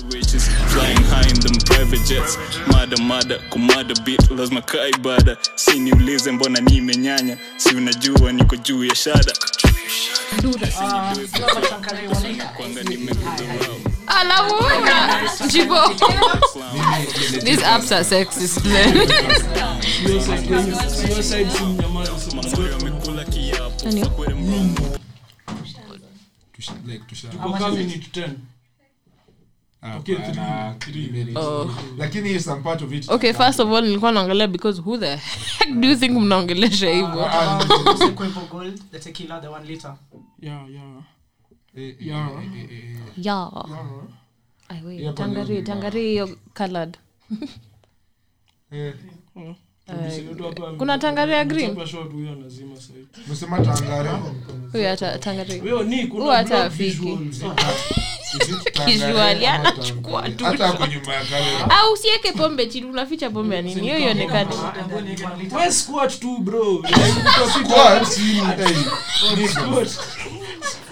Riches flying high in them private jets. Mada mada kumada bit lazima kaa ibada si niulize mbona nimenyanya? Si unajua niko juu ya shada. Alamuona Jibo. These apps are sexist, Nani? Okay, three, Oh. lakini some part of it Okay, first of all nilikuwa naongelea because who the heck do you think mnaongelesha hivyo? Ah, Quavo Gold, the tequila, the one liter. Yeah, yeah. Yeah. Yeah. Ai, Yeah, wait, pale tangari, tangari hiyo colored. Kuna tangari ya green? Msema Msema Huyo hata tangari. Huyo hata afiki. ama anachukua tu. Au usiweke pombe chini, unaficha pombe ya nini? Hiyo ionekane. We squat tu bro. Squat? Hey, nigga.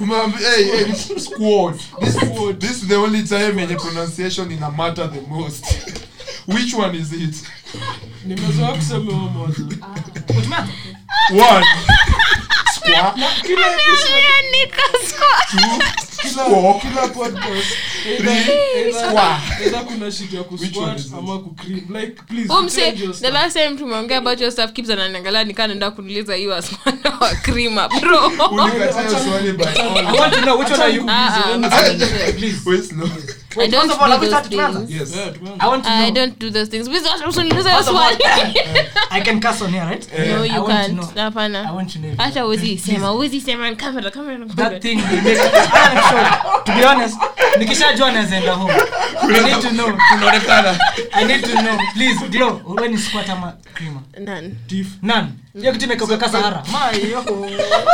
Umeambi- hey, hey, squat. This- this is the only time yenye pronunciation ina matter the most which one is it nimezoa kusemewa moja. one Kila episode, squat. squat kila podcast, either- kuna shit ya kusquat ama kucream. Like, please, umse the last time tumeongea about your stuff keeps ananiangalia nikaa naenda kuniuliza you as mwana wa krima bro ulikataa swali but I want to know which one are you? Please. wait slow I don't First of all, have do those things. yes Yeah. I want to know. I don't do those things. Please don't usiniulize hiyo First of all, swali. I can cuss on here, right? No, you want can't. know. I want to know. Hata huwezi sema, huwezi sema kamera, kamera. That thing sure. To be honest, nikishajua naweza home. I need to know. I need to know. Please, Glo, wewe ni squat ama creamer? None. None. Hiyo kitu imekauka Sahara. Ma, yo.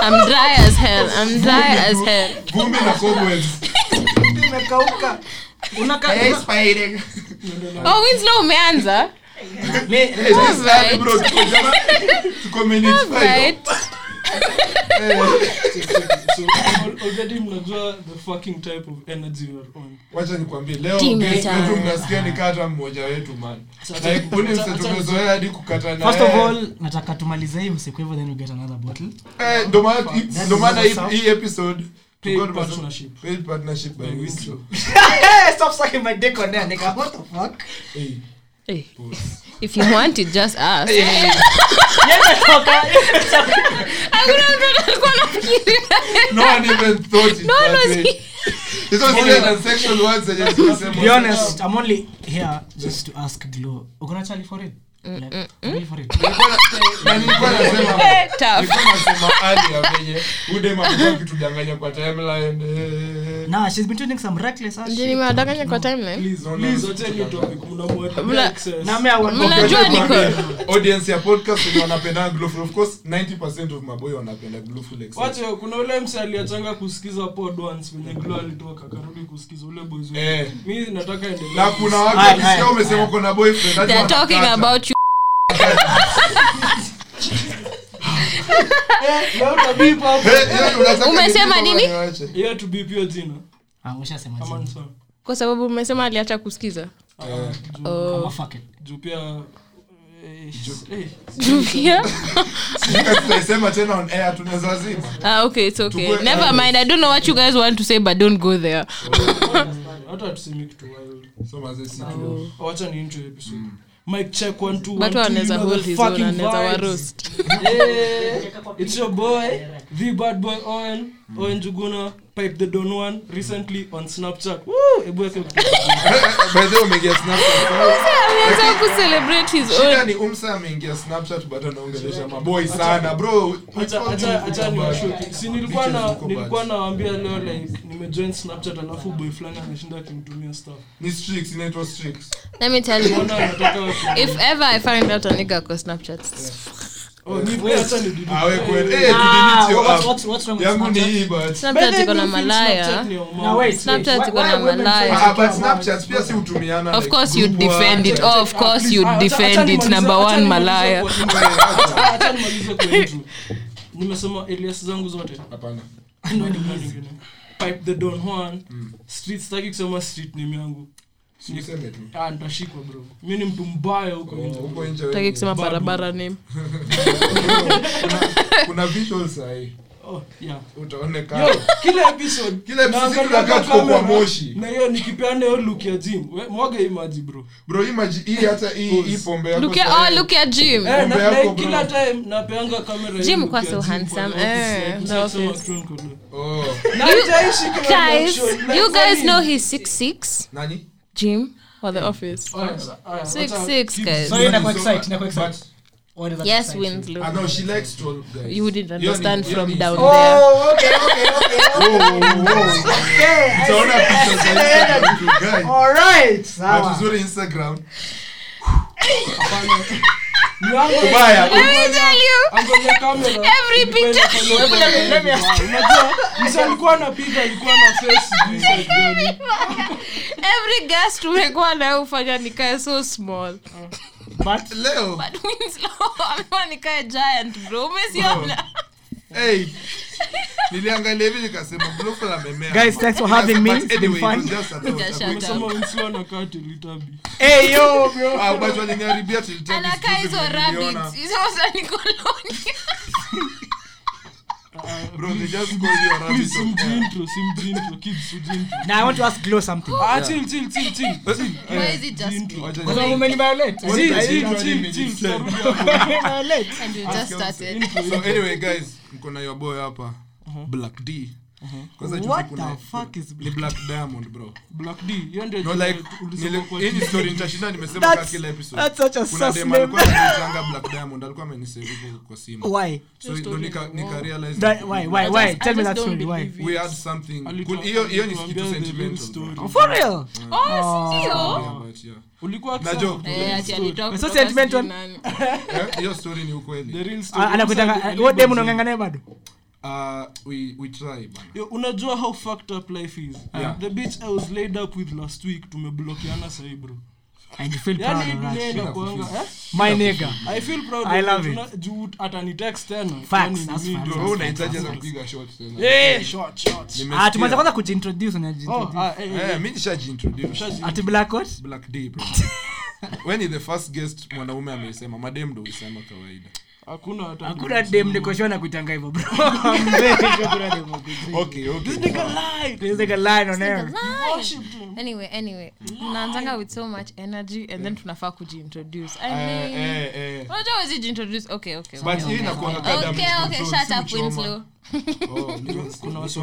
I'm dry as hell. I'm dry as hell. vumbi na cobwebs Imekauka. Unaka hey spider Oh, Winslow umeanza? Me- hey this is Alright. bro tuko jama tuko minute five Right. So, al- already mnajua the fucking type of energy we're on. wacha nikwambie leo mnasikia ni kata mmoja wetu man like uni hadi kukata na First of all, nataka tumalize hii msiku hivyo then we get another bottle. Eh, ndo maana ndo maana hii- episode Paid partnership. paid partnership by. Stop sucking my dick on there, nigga. What the fuck? Hey, Hey. If you want it, just ask. Hakuna mtu alikuwa anafikiria. no one even thought it No one was- way. Hizo zile non-sexual words zenye tunasema. To be honest, I'm only here just to ask Glo. Uko na for it? Like, really for it? Nilikuwa na- na nilikuwa nasema Tough. nilikuwa nasema earlier venye udem amekuwa akitudanganya kwa timeline. Nah, she's been doing some reckless ass Ndio shit. nimewadanganya kwa timeline. Please, No, no, please, no, acheni no. topic, mnamweka Mna- excess. Na me, I want- Mnajua Okay, niko tukwambie, audience ya podcast wenye wanapenda glowful of course 90% of maboy wanapenda glowful kuna ule mse aliachanga kusikiza pod once venye glo alitoka akarudi kusikiza ule wetu. Eh. nataka endelee na kuna watu Aye, umesema aye. boyfriend about you. Umesema nini nini? kama niwache? Hiyo tubeep hiyo jina Ah? Kwa sababu umesema aliacha kusikiza. Eh, Oh. Eh, eh, Ah, okay, it's okay. Never mind. I don't know what you guys want to say, but don't go there. hata tusemi kitu wild so mazee si tu wacha ni intro episode mic check one two one But two, you know the fucking vibes. Yeah, it's your boy the bad boy Owen Owen Juguna pipe the don one recently on Snapchat. Umsa ameingia but anaongelesha sana bro. Nilikuwa na nilikuwa nawaambia leo like nimejoin Snapchat alafu boy fulani ameshinda akimtumia stuff. Ni streaks inaitwa streaks Let me tell you. If ever I find out a nigga kwa Snapchat, oh Eh, eh Ah, yangu ni na ah pia si Of course defend it. Of course defend it. Number one, malaya. nimesema alias zangu zote hapana pipe the don juan street staki kusema street name yangu Ah nitashikwa bro. Mi ni mtu mbaya huko nje. Huko nje taki wewe- kusema barabara name? Kuna- kuna visuals oh yeah. Kila episode. Kwa moshi. na hiyo nikipeana hiyo look ya gym. Mwaga hii bro. Bro hii hii hata hii hii pombe yako look at sahi- oh look at Jim Eh, na- na kila time napeanga kamera Jim kwa so handsome. Eh, the office. Oh. Na haijaishi guys you guys know he's six six? Nani Jim or the office Oh, yeah. Six, wacha- six, guys. Sorry, So- excite, but- excite. What yes? Winslow Ah, no, she likes tall guys. you wouldn't understand hiyo from ni- down Oh, there Oh, okay, okay, okay. oh, oh. Utaona picha za Instagram. Alright, But sawa. uzuri Instagram. Mlango- Ubaya. let me tell you angalia kamera. Every Ilikuwa picture- inafanya Let me- let me- Wow, unajua msa alikuwa anapiga alikuwa na face. Sijui side gani. every guest tumekuwa nayo ufanya nikae so small. But leo. But Winslow amekuwa nikae giant bro. Umesiona hey, niliangalia hivi nikasema Guys, thanks for having me. It's been fun. hey yo, bro. Ah, anakaa hizo rabbits. Hizo za Bro, they just call you a rabbit Sim of- intro, sim intro, kids sim. Now I want to ask Glow something. Ah, chill, chill, chill, chill, chill. why is it just Kwa sababu umeniviolate. What Chill, chill, chill, chill, mean? tutarudi hapo. Violate. and you just started so anyway guys mko na your boy hapa black d kwanza juzi What kuna- the fuck is ni black diamond bro Black D, hiyo ndio no jina like ulisoma nili- kwa hii ni TV. story nitashinda nimesema kila episode that's such a kuna sus dem name. alikuwa anaitanga black diamond alikuwa amenisave kwa simu Why? so ndo nika nika realize That, why? Why? I Why? just- I Tell me just that don't story. Why? believe we had something Alitu- Kun- hiyo hiyo ni kitu sentimental story. bro. For real? oh sio Yeah, but yeah. Ulikuwa eh. Eh, hiyo story ni ukweli real story. Ah, Anakutanga, Inside what dem the unaonganga naye bado? Uh, we we try bana Yo, unajua how fucked up life is Yeah. the bitch i was laid up with last week tumeblokiana sahi bro And you feel proud of that. inakuanga? My nigga. i feel proud I of love it. Tuna- juu atanitext tena Facts, Kwani that's ni facts. bro. bro unahitaji hata kupiga shot tena short, short. Ah, tumeanza kwanza kujiintroduce Oh, ah, eh, eh, eh mimi nishajiintroduce Shazi- Ati black coat? black d bro when is the first guest mwanaume amesema madem ndo usema kawaida hakuna dem nikoshwa na kuitanga hivyo bro. I'm very sure kuna dem wakuitanga. okay okay This nigga lied. There's like a line on air. Worshipped him. anyway anyway unaanzanga with so much energy and then tunafaa kujiintroduce i Eh, mean eh, eh. unajua wezi jiintroduce okay okay Oh,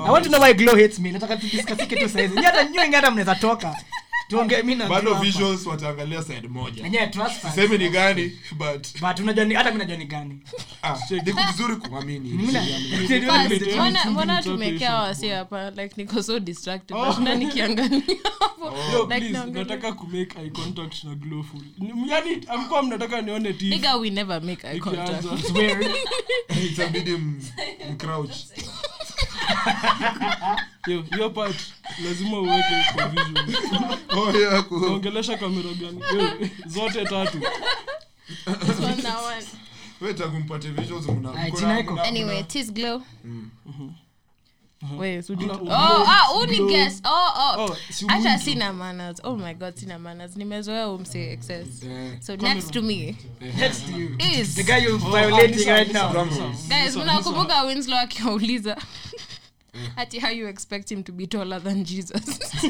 I want to know why Glow hates me. Nataka tudiscuss kitu saizi. Nyata hata hata mnaweza toka. Bado visuals wataangalia side moja. Yenyewe trust facts. semi ni gani but But unajua ni hata mimi najua ni gani. ah, ni vizuri kuamini. Mimi na- First, Mimi- mbona- mbona tumekea wasi hapa? Like niko so distracted. Oh. nashinda nikiangalia hapo? Like please, naangalia. nataka eye contact na glowful yani amkuwa mnataka nione TV nigga we never make eye contact. Ikianza. Itabidi mcrouch Yo, hiyo part lazima uweke kwa visual oh yeah cool. naongelesha kamera gani zote tatu This one, that one. Wewe tangu mpate visuals mna Ah, jina na- anyway tis glow Wait, so did- Una- oh, ah, uni guess. Oh, oh. Oh, si sina manners. Oh my god, sina manners. Nimezoea umse excess. So next to me Next to you. is The guy you're violating right now. Drum Nisa, rolls. guys mnakumbuka winslow akiwauliza ati how you expect him to be taller than jesus.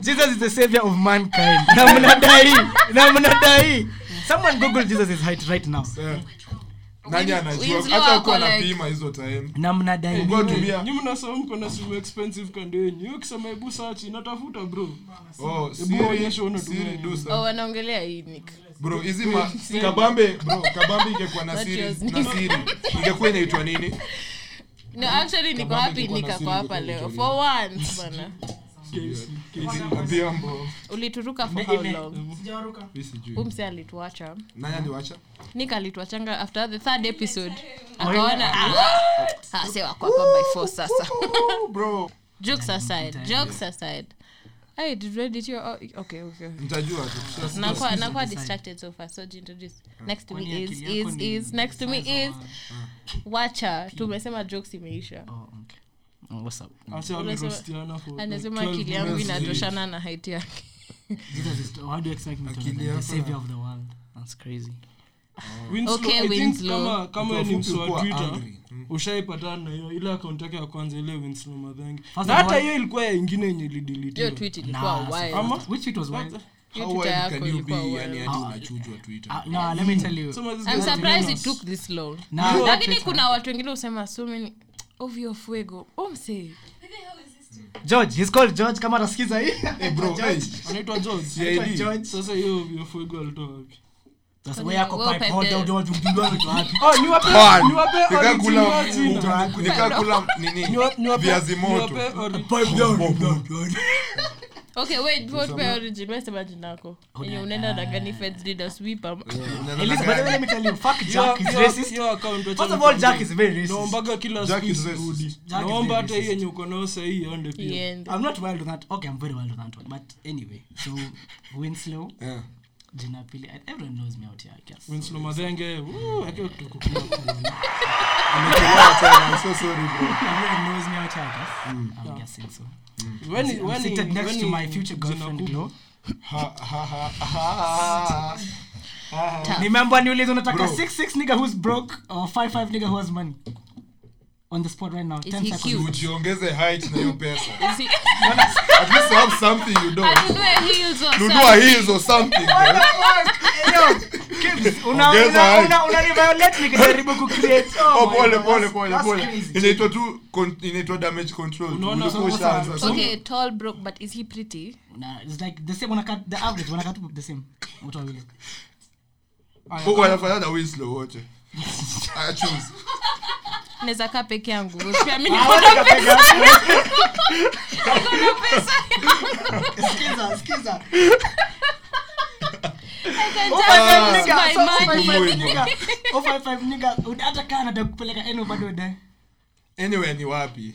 Jesus is the savior of mankind. Na mnadai. Na mnadai. Someone Google Jesus' height right now. eh. nani hizo Na hebu bro oh oh wanaongelea hii nick bro hizi ma kabambe bro kabambe ingekuwa na siri na siri. Ingekuwa inaitwa nini? No actually niko happy nikako hapa leo. for once bana. Ulituruka for how long? Mimi sijui. Umse alituacha. Nik alituachanga after the third episode. Akaona asewakwapa by force sasa. Jokes aside jokes aside Hey, did we your- oh, okay, okay. mtajua tu Nakuwa- nakuwa distracted so far so introduce next to me is is is next to me is wacha tumesema jokes imeisha Oh, okay. Oh, what's up? Anasema akili yangu inatoshana na height yake Jesus how do you expect me to the savior of the world? That's crazy. Winslow, Okay, I think Winslow. kama kama ni mswa twitter angry. Mm. ushaipatana na hiyo ile akaunti yake ya kwanza ile winslow madhangi na hata hiyo ilikuwa ya ingine yenye hiyo ilidilitiwa tweet ilikuwa Nah, wild. Ama- Which tweet was wild? hiyo How wild can you be, yani hadi unachujwa Twitter? Uh, no, let me tell you. Some of these i'm surprised it took this long. Nah, lakini kuna watu wengine usema so many ovyo fuego. Omse George, he's called George kama atasikiza hii. Eh, bro, anaitwa George. Sasa hiyo vyofuego alitoa wapi nikakula- original jina. nikakula nini Niwa- niwape- viazi moto niwape ori- Pipe down. okay wait what by origin wewe sema jina lako yenye unaenda na gani feds leader sweep am but let me tell you, fuck Jack is racist. hiyo account First of all. Jack is very racist. naombaga kila Jack is racist. isirudi Jack is naomba hata hiyo yenye uko nayo sahii iende pia I'm not wild on that. Okay, I'm very wild on that one. But anyway, so Winslow, Yeah. Jina pili. Everyone knows me out here, I guess. winslow akiwa kutoka kula kula. Amechelewa tena, I'm so sorry, bro. Everyone knows me out here, I guess. I'm guessing so. When- I'm when- seated next when to my future girlfriend. Glow. Ha, ha, ha, ha. ha niulize unataka Bro. 6'6 nigga who's broke or 5'5 nigga who has money? On the spot right now. Is 10 he seconds. cute? ujiongeze height na hiyo pesa Is he- at least have something you don't anunue heels or nunua something. heels or something una- height. nikijaribu kucreate. Oh Oh, my pole God, pole that's- pole that's pole crazy. inaitwa tu con- inaitwa damage control Unaona, so ushaanza. So- okay tall broke but is he pretty Nah, it's like the same wanakaa the average wanakaa tu the same wote wawili Oh, wanafanya na Winslow wote I choose naweza kaa peke yangu. Pia mi Ah, niko wote na kapega. niko na pesa Sikiza, Oh. Oh, hata kaa nata kupeleka eno bado de anyway ni wapi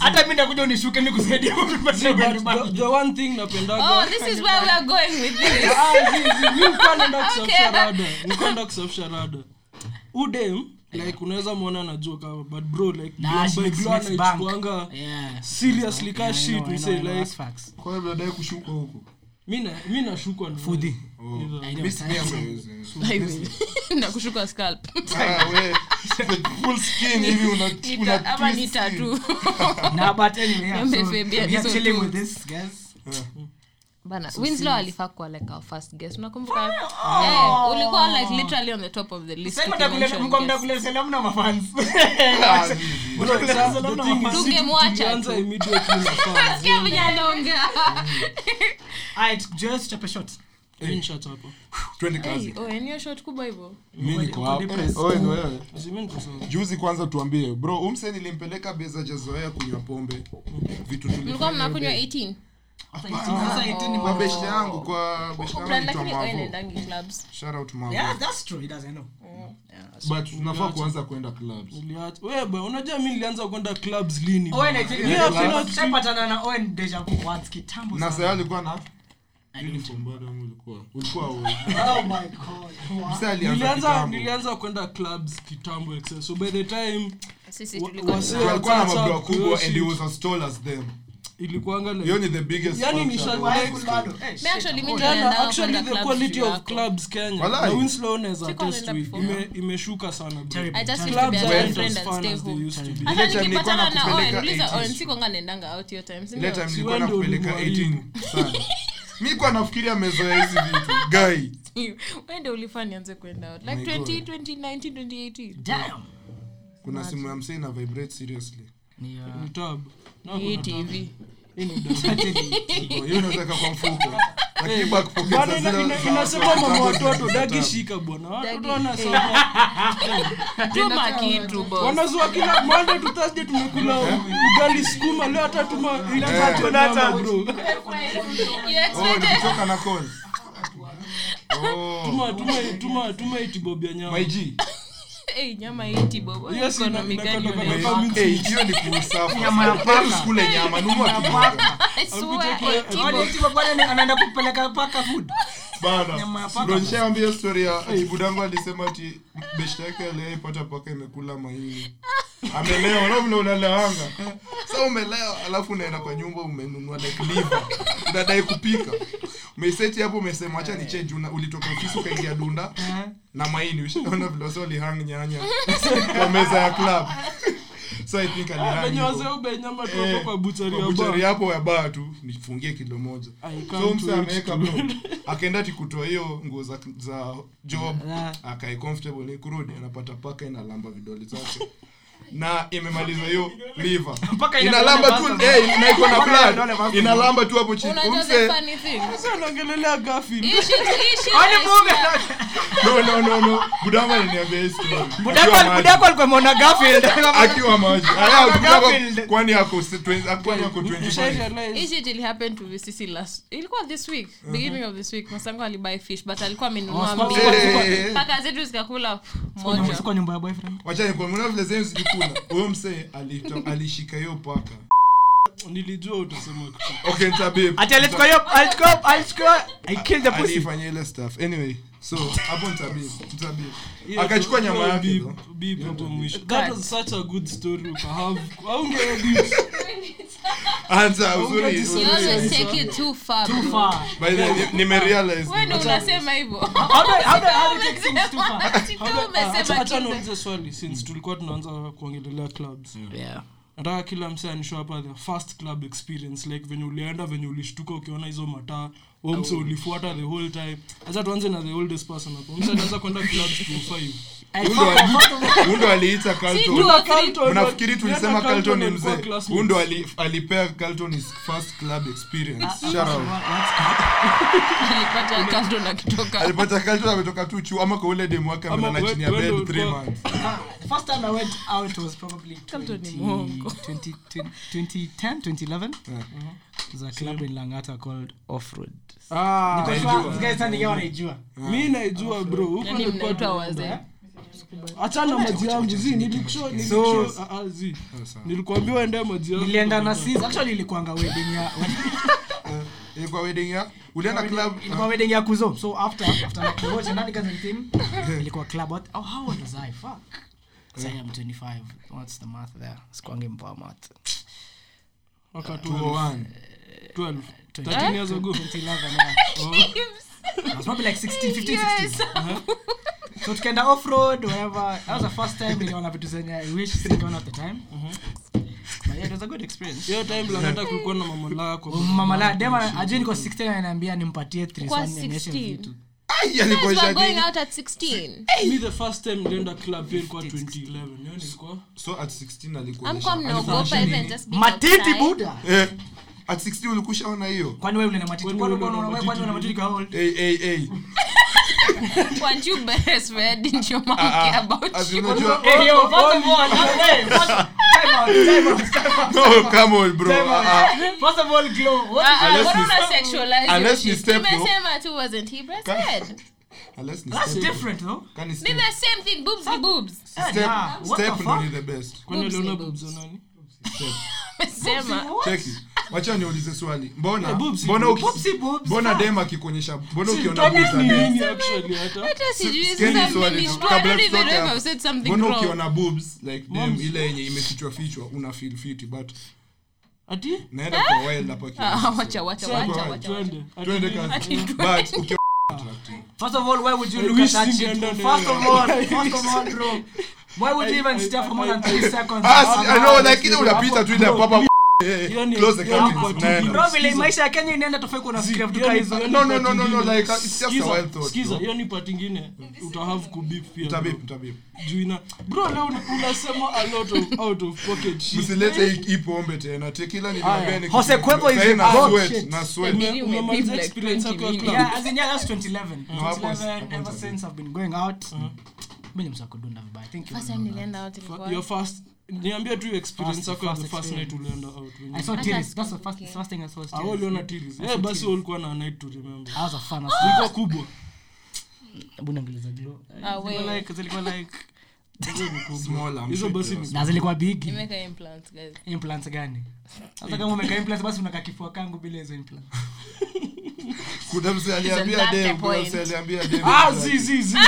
hata mi unishuke napendaga oh this is where we are going with this. Ah, udem like unaweza mwona najua kama but bro like anaichukuanga seriously ka shit like kwa hiyo kushuka huko mi na- mi nashukwa na Fudhi. bana winslow alifaa kuwa like our first guest. Unakumbuka? Ulikuwa like literally on the top of the venye anaongea. Juzi kwanza tuambie. Bro umse nilimpeleka beza jazoea kunywa pombe. Vitu tulikuwa mnakunywa 18 Sasa 18 sasa 18 ni kwa mambo- beshte yangu kwa beshte yangu Brand, anaitwa lakini oe Mavo naendangi clubs. Shout out Mavo Yeah, that's true, he does, I know. but tunafaa kuanza kwenda clubs. Niliacha- wewe bwana, unajua mi nilianza kwenda clubs lini na alikuwa na? Oh nilianza kwenda clubs kitambo so by the time sisi tulikuwa wase- tuna- alikuwa na mabwa kubwa and he was as tall as them ilikuwanga like- ni the biggest Yani ni function. shall- High school bado. Me actually, mi oh, ndio actually the quality of clubs kenya na winslow naweza attest to naenda it. before. Ime- imeshuka sana bro. I just used to be a Clubs aren't girlfriend as and stay home. used to be. hata Ile time nilikuwa nikipatana na Owen, uliza 80s. Owen, sikonga out hiyo time, si time nilikuwa nakupeleka 18 sana mi kwa nafikiria amezoea hizi vitu guy Wewe ndio ulifaa nianze kwenda out like 20 2019 2018 Damn. kuna simu ya msee na vibrate seriously Ni, Ni tab. Na kuna tv Hiyo kwa mfuko. Za- inasema mama watoto za- dagi za- shika bwana. Watoto Dagi, wanasoma. Tuma kitu boss. wanazua kila monday to tumekula ugali skuma leo hata tuma Tunata. bro. You expected- nikitoka na. Tuma tuma tuma tuma nyama My G. Eh, nyama iti bobo. Yes, ina- Economy ina- gani ina- unayo? ina- My- eh, hiyo ni kuusafa. Nyama ya paka. Usikule nyama, nunua kidogo. I swear, Alikuja eti kwa- Kwani bobo. eti bwana ni- anaenda kupeleka paka food Bana. Ndio nishaambia story ya budangu alisema ati beshte yake aliyeipata paka imekula mahindi. Amelewa, na vile unalewanga. Sasa umelewa, alafu unaenda kwa nyumba umenunua like liver. Unadai kupika. Umeseti hapo umesema acha ni change una ulitoka ofisi ukaingia dunda na mahindi. Ushaona vile walihang nyanya kwa meza ya club. So I think hapo kwa ya baa tu nifungie kilo moja. So mse ameweka bro akaenda tikutoa hiyo nguo za, za job akae comfortable ni kurudi anapata paka inalamba vidole zake na imemaliza hiyo liver inalamba tu eh, na iko na blood inalamba tu hapo chini. Unajua umse. funny thing? Sasa anaongelelea Garfield. Hii shit- hii no no no no. Budama aliniambia hii story. Budako Akiwa maji. budako alikuwa ameona Garfield akiwa maji. Aya, Garfield. budako- kwani ako kwani ako 25 Usharealize? hii shit ili happen to VCC last ilikuwa this week beginning of this week. Masango alibuy fish but alikuwa amenunua Oh, mbili. Eh. mpaka zetu zikakula moja. kwa nyumba ya boyfriend. Wacha nikwambia vile zenu zilikula huyo msee alishika hiyo paka. Nilijua utasema okay ntabib ati alichukua hiyo alichukua alichukua i killed the pussy. Alifanya ile stuff. Anyway so hapo ntabib ntabib akachukua nyama yake hapo mwisho. That was such a good story ukahave haungeedit. anza uzuri You uzuri. swali since tulikuwa tunaanza kuongelelea clubs. Yeah. Nataka kila mse anisho hapa the first club experience like venye ulienda venye ulishtuka ukiona hizo mataa huo ulifuata the whole time. Acha tuanze na the oldest person hapo. Mse kwenda clubs to five Hundo aliita mnafikiri tulisema Carlton ni mzee? hundo alipea Carlton his first club experience. Alipata na kitoka alipata Carlton ametoka tu chuo ama kwa ule demu wake amelala chini ya bed ndio 3 months. First time I went out was probably 20 20 2010 2011 Yeah. There's a club in Langata called Offroad. Ah, mi naijua bro. Huko yani nilikuwa mnaitwa wazee achana maji yangu zi nilikusho ah, ah, nilikuambia uende maji yangu. Nilienda na sis actually ilikuanga wedding ya ilikuwa wedding ya ulienda club? ilikuwa wedding ya kuzo. So after after the whole shenanigans and thing ilikuwa club. What, oh, how old was I? Fuck. So I am 25. What's the math there? Sikuangi mpoa math. Waka 12 201 12 13 years ago. 2011 yeah. I was probably like 16, 15, 16. So tukaenda off road whatever. That was the first time niliona vitu zenye i wish singeona at the time. But yeah it was a good experience. Hiyo time langata kulikuwa na mama lako. Dema ajui niko 16 ananiambia nimpatie 3 Kwa so nionyeshe 16. vitu. Guys were going out at 16. mi the first time nilienda club hiyo ilikuwa 2011 Hiyo nilikuwa so at 16 Amkuwa alikuwa mnaogopa even just being matiti outside. buda eh, at 16 ulikushaona hiyo? Kwani wewe una matiti? Kwani kwani wewe wewe una una matiti? kwani una matiti kwa old? Hey hey hey Weren't you breastfed? Didn't your mom Ah, ah. care about As you? unajua hey yo first of all hey first time out time out time out no come on bro Time out. Ah, ah. first of all glow what Ah, ah, Unless ni- sexualize unless ni step? Nimesema tu wasn't he breastfed? unless ni that's step different though Kani Ni step the same thing, boobs ni boobs. step what step the ndo ni the best kwani ni boobs boobs. za nani step Sema. cheki wacha niulize swali. Mbona Eh, boobs, mbona boobs. uki- boobs, mbona dem akikuonyesha mbona ukiona nini actually hata? Hata sijui sasa swali. kabla tutoke mbona ukiona boobs like dem ile yenye imefichwa fichwa una feel fiti but ati? Naenda kwa wild hapa kiasi. wacha, wacha, wacha, wacha. twende. Ati twende nini? kazi. But ukiona First of all, why would you I look at that shit? First of all, first of all, bro, why would you even stare for more than three seconds? ah I know lakini unapita tu ile papa Eh, Vile maisha ya kenya inaenda tofauti kuna fikiria hizo Hiyo ni No, no, part no, no, no, ingine. like, it's just a Sikiza, wild thought, sikiza, bro. hiyo ni part ingine. Utahave kubip pia Mtabip, bro. mtabip. Juu ina- bro leo unasema a lot of out of pocket shit. msilete hii- hii pombe tena. Tekila niliambia ni- Jose Cuervo is na sweat, na sweat. Ume- Ume- ume- umemaliza experience yako ya club. yeah as in yeah that's 2011 2011 ever since i've been going out. Mimi ni msakudunda vibaya. Thank you First time nilienda out ilikuwa- your first niambia tu experience yako ya the first night ulienda out when i saw tears. That's the first first thing i saw tears. Ah, uliona tears Eh, basi wewe ulikuwa na night to remember. That was a fun as ilikuwa kubwa. Hebu niangaliza glow. Ah, like zilikuwa like Small, hizo basi it ni was. na zilikuwa big. Nimeweka implants, guys. implants gani? Hata kama umeka implants basi unaka kifua kangu bila hizo implants. Kuna mse aliambia dem, kuna point? aliambia dem, ah zi zi zi zi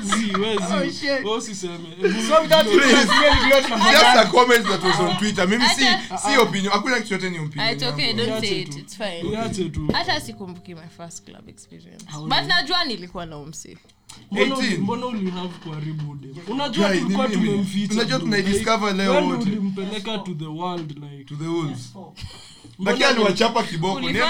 Ebu, zi we zi usiseme so without implants really glow tunafanya just a comment that was on twitter. Mimi si si opinion. Hakuna kitu yote ni Ah, opinion it's okay, don't say it, it's fine. Iache tu. Hata sikumbuki my first club experience. But najua nilikuwa na umsi. Mbona uli- 18? mbona ulihave kuharibu unajua tulikuwa tumemficha Unajua tunaidiscover leo wote. ulimpeleka to the world like to the wolves lakini aliwachapa kiboko. Neno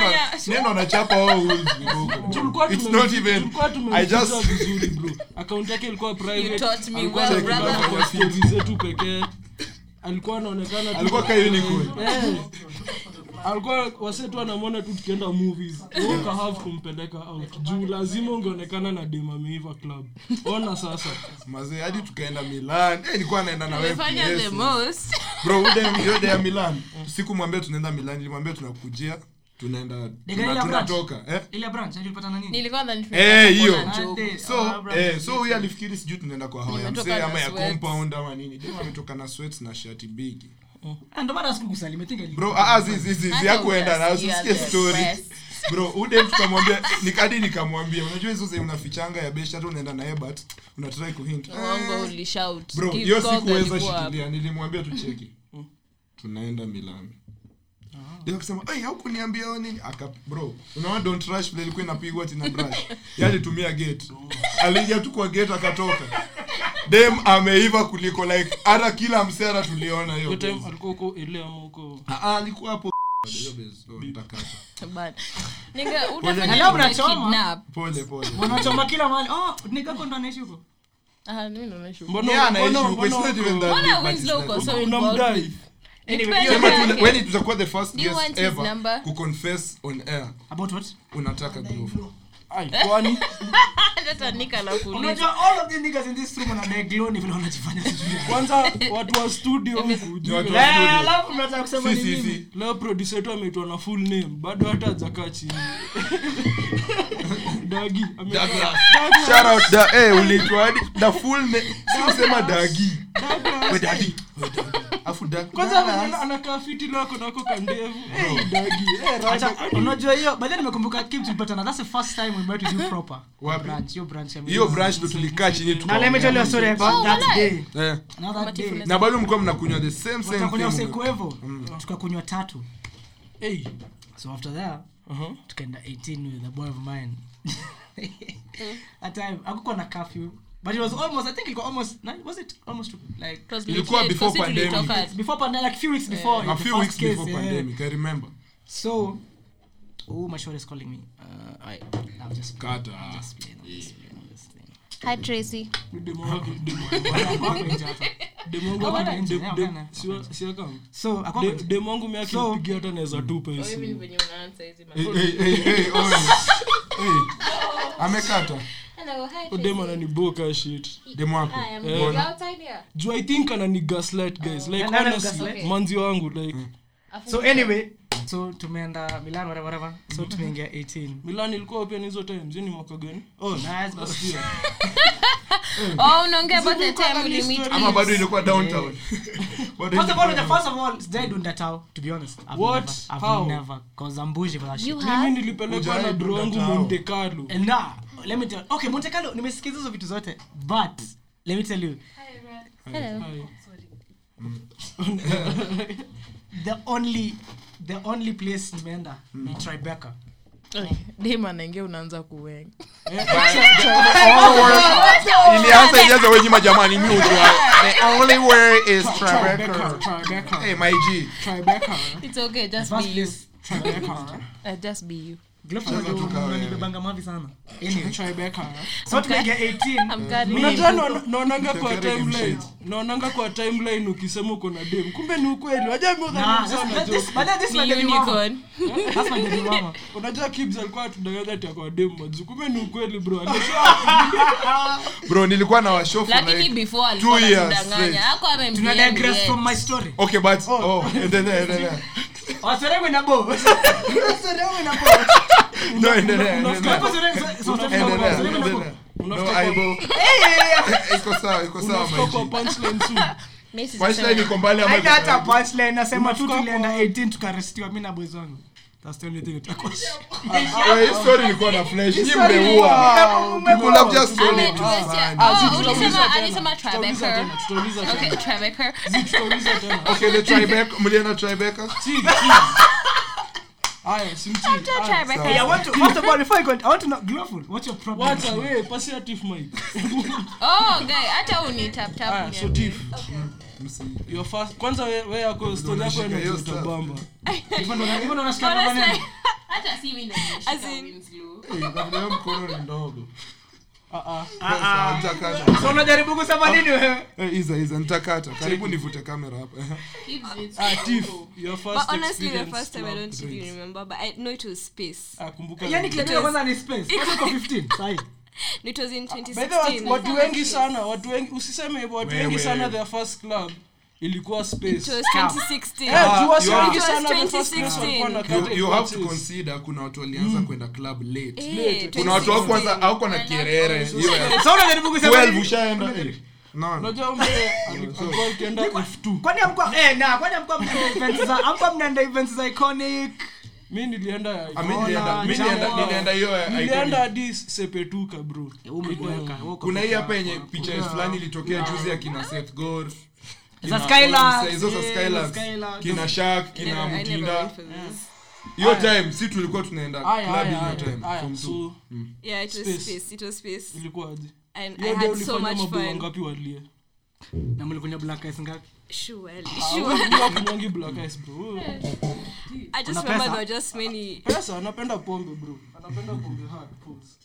neno anachapa wao kiboko. It's not even i just vizuri bro. Account yake ilikuwa private. You taught me well, brother. kwa stories zetu pekee. Alikuwa anaonekana alikuwa ka unicorn Alikuwa wasetu anamwona tu tukienda movies. Ukahave kumpeleka out. Juu lazima ungeonekana na dema meiva club. Ona sasa. Mazee hadi tukaenda milan. Eh nilikuwa naenda na wewe bro ude yode ya milan. Sikumwambia tunaenda milan nilimwambia tunakujia tunaenda tunatoka hiyo. so eh so huyu alifikiri sijui tunaenda kwa hawa ya Nimetoka ama ya compound ama nini. Dem ametoka na sweats na shati bigi Ah, sikukusalimia think bro ah ah, zi zi zi Hata hakuenda na hujasikia usisikie the story. bro ude tukamwambia nikadi nikamwambia unajua hizo zenye unafichanga ya besha hata unaenda naye but unatrai kuhint. Uongo ulishout. bro Steve hiyo sikuweza shikilia nilimwambia tucheki tunaenda milan ndio akasema hey, haukuniambia nini? Aka bro unaona don't rush vile ilikuwa inapigwa tina brush yeye alitumia gate. Aliingia tu kwa gate akatoka. Dem ameiva kuliko like hata kila msera tuliona hiyo alikuwa huko ile ama huko. Ah, ah, alikuwa hapo. Kila mahali. Oh ndo anaishi huko. Ah, mbona unamdai involved it when tutakuwa the first Do you guest want his ever number? kuconfess on air about what? unataka glove Ai, kwani? Hata Nika na kuuliza. unajua all of these niggas in this room wana glow ni vile wanajifanya sijui kwanza watu wa studio? Huku Ni watu wa eh studio. alafu mnataka kusema si ni si nini? si. Leo producer wetu ameitwa na full name. Bado hata hajakaa chini. Dagi ame- Douglas. Shout out da eh uliitwa hadi the full name. Si usema dagi. We dagi. We dagi afu kwanza anakaa fiti lako nako kandevu. Hey, dagi. Rada. Acha, unajua hiyo baadaye nimekumbuka kim tulipatana that's the first time we met with you proper. Branch hiyo branch hiyo branch ndo tulikaa chini na let me tell you a story about Oh, that day. Eh, another day. na bado mlikuwa mnakunywa the same same thing. usiku hivyo? Tukakunywa tatu. Hey, so after that uh-huh. tukaenda 18 with a boy of mine. That time akukuwa na curfew but it was almost i think it was almost nine- was it almost like It was Ilikuwa before pandemic. before pandemic like few weeks before a few weeks case, before yeah. pandemic i remember so oh my shoulder is calling me uh i i'll just cut just play just play just Hi, Tracy. Demo wangu- Wako nje hapa. demo wangu Wako aki- nje, dem- yeah, dem- bana. siwa- siakam. so ako De- demo wangu mi So- akinipigia hata naweza tupa hii Oh, hey oe hey amekata dem ananiboka shit. I'm Eh. going outside here. juu i think anani gaslight guys. Like Yeah, honestly manzi wangu like so anyway so tumeenda milan whatever whatever so tumeingia 18 milan ilikuwa open hizo times ni mwaka gani oh nice Last. Oh, unaongea about the time we meet ama bado ilikuwa downtown First of all, ilikuwa- first of all, sijai dunda tao, to be honest. I've What? Never, I've How? never. Cause I'm bougie for that shit. You mimi nilipelekwa na dro wangu monte carlo And nah, let me tell okay, Monte Carlo, nimesikiza hizo vitu zote, but let me tell you, Hello. Hi. the only the only place nimeenda ni Tribeca. dem anaingia unaanza kuwenga ilianza ilianza wenyima jamani mi ujua the only way is Tribeca, Tribeca. Tribeca, hey my g. Tribeca, it's okay just First be you. Tribeca, uh, just be you Unanibebanga mavi sana anyway Tribeca. so tumeingia 18 I'm carrying unajua naona- naonanga kwa timeline naonanga kwa timeline ukisema uko na dem kumbe ni ukweli wajua mi Nah, udhani this- sana this- joke. this- but then this Ni my baby mama. unicorn. That's my baby mama. unajua kibs alikuwa atudanganya ati akwa dem maju kumbe ni ukweli bro bro nilikuwa na washofu lakini like before alikuwa two years anatudanganya. straight. Hakuwa Tuna amemblame digress yet. from my story. okay but oh endelea endelea Waseremwe na bo. Waseremwe na bo. No endelea endelea Hapo Seremwe- so- so- endelea Waseremwe na bo. endelea no Unafika aibo iko sawa iko sawa unafika kwa my g punchline tu Mimi sisi punchline sema- iko mbali ama hata punchline, nasema tu tulienda 18 tukarestiwa mi na boys wangu That's the only thing itakuwa Well, hii story ilikuwa na flash ni mmeua people have just told it to Ametuletea- fun. Tutauliza ulisema- tena. alisema Tribeca. tena, tutauliza tena. Okay, Tribeca. Zi, tutauliza tena. okay the Tribeca mlienda Tribeca Si, si. Haya, simti. Haya. Tribeca. Yeah, I want to, first of all, before I go, I want to know, Glowful, what's your problem? Wacha, we, pasia Tiff mic. Oh, guy, hata so your first- kwanza we we yako story yako Unashika hiyo inakuita stuff. bamba Hivyo ndo- hivyo ndo unashika baba hata si mimi ndo As in- Eh, mkono ni ndogo So unajaribu kusema nini wewe? Eh, iza iza nitakata karibu nivute kamera hapa Keep it. Ah, Tiff, your first But honestly, the experience first time I club don't really drinks. remember, but I know it was space. Ah, kumbuka Yaani ni- kitu ya kwanza ni space. Kwanza uko 15, sahi. It was in By the way, 2016. watu- watu wengi sana watu wengi usiseme hivyo watu wengi sana their first club ilikuwa space. It was 2016. Eh, Ah, tu wasi you wengi are- sana It was the first place 2016. walikuwa na you, cut you have to consider kuna watu walianza kwenda club late. Eh, kuna watu wao kwanza hauko na kierere hiyo ya So unajaribu kusema 12 nini? ushaenda. No unajua mzee alikuwa akienda F2 Kwani hamkuwa na kwani hamkuwa mnaenda events za iconic? mi nilienda Ah, mi nilienda mi nilienda nilienda hiyo ya nilienda iconic. hadi sepetuka bro. Kuna hii hapa yenye picha fulani ilitokea juzi ya kina Seth Gore hizo kina shak kina this. hiyo time si tulikuwa tunaenda club hiyo time from two. Yeah, it was Space. It was space. ilikuwaje And I had so much fun. ngapi walie Na mlikunya black ice ngapi? Surely, Ah, sure. ndio kunywangi black ice bro I just remember there were just many. pesa anapenda pombe bro anapenda pombe hard pause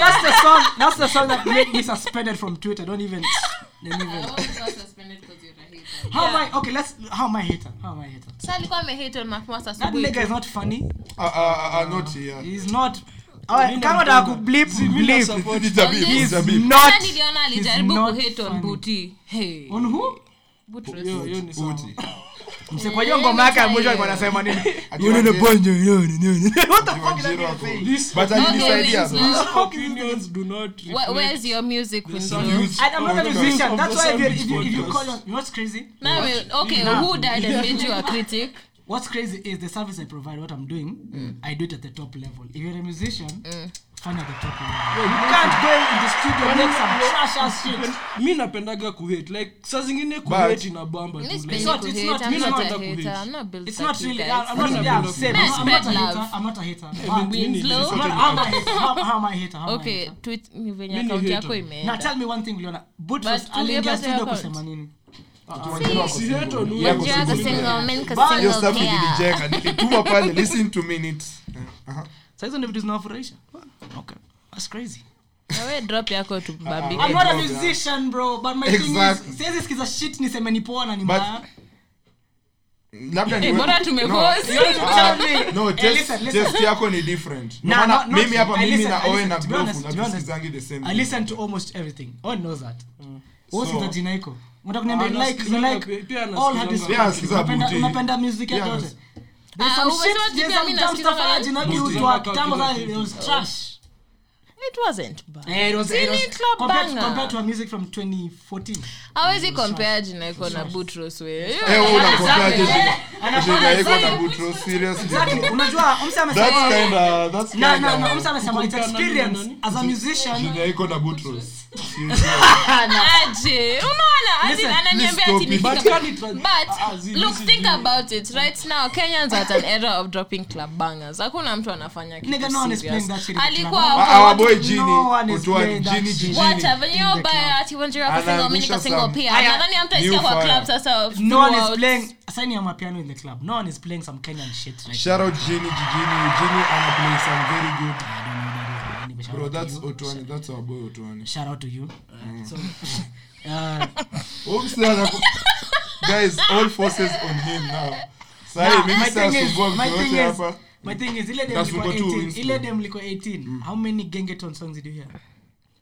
That's the song. That's the song that made me suspended from Twitter. Don't even. Let even. How am I? Okay, let's. How am I hater? How am I hater? Sasa alikuwa amehate on Mafmas That nigga is not funny. ah ah ah not here He's not. Alright, kama nataka kublip, blip. Itabidi, He's itabidi. not. Hata niliona alijaribu not kuhate on funny. Buti. Hey. On who? Buttress. hiyo hiyo ni sawa Uti. Msekwaje ngoma yake ya mwisho alikuwa anasema nini? Ati wajero- What the fuck is that But Okay, though. Winslow. opinions do not Where- Where's your music? Views I- I'm not a musician. That's why if you, if you, if you call you know what's crazy? Now, okay, Nah. who died and made you a critic? What's crazy is the service I provide, what I'm doing, I do it at the top level. If you're a musician, find at the top level. you can't go in the studio and make some trash ass shit. mi napendaga kuhate like saa zingine kuhate ina bamba tu Mi it's not- I'm it's not not a a hater. kuhate. I'm not built It's not really. I'm not yeah, I'm napenda I'm not a hater. I'm not a hater. Mi- mi Winslow? I'm not- how am I hater? How- am I a hater? Okay, tweet me venye Mi account hater. yako Now tell me one thing, Leona. Bootfest aliingia studio kusema nini? Nilituma pale listen to minutes Aha. Sasa vitu zinawafurahisha. Okay. That's crazy. Drop yako tubambike. I'm not a Bro, yeah. musician, bro, but my thing Exactly. is, siwezi sikiza shit niseme ni poa na ni mbaya. labda ni Eh, No. Ah, no Eh, test yako ni different maana not- not- mimi hapa mimi na owe na honest, natusikizangi the same I listen to almost everything. Owen knows that. Wewe So- jina iko. Unataka anasikiza unapenda- music yote. Ah, kitambo trash. It wasn't bad. Eh, it was- Si it was- ni club compared- banger. compared to her music from 2014. hawezi compare jina iko na butros? Shida na Boutros, aje unaona ananiambia look think about it right now kenyans at an era of dropping club bangers hakuna mtu anafanya kitu Nigga, no one is serious. playing that shit in the alikuwa club. hapo our watu- boy Genie, No one is Otwani, playing that Genie, shit. Genie. Wacha, venye in the ubaya club. ati Wanjiru ako single, mimi niko Anaangusha single some pia. Aya, Nadhani hamtaisikia new kwa club sasa no one is throughout. playing assigning a mapiano in the club no one is playing some kenyan shit right Shout out Genie, Genie. Genie ana play some very good. I don't know Bro, that's. Otwani. That's our boy Otwani. shout out to you Uh, so uh, Guys, all forces on him now. Sahi, Nah, mimi my sasa thing is- my thing is- my thing is ile dem liko 18 ile dem liko 18 how many gengeton songs did you hear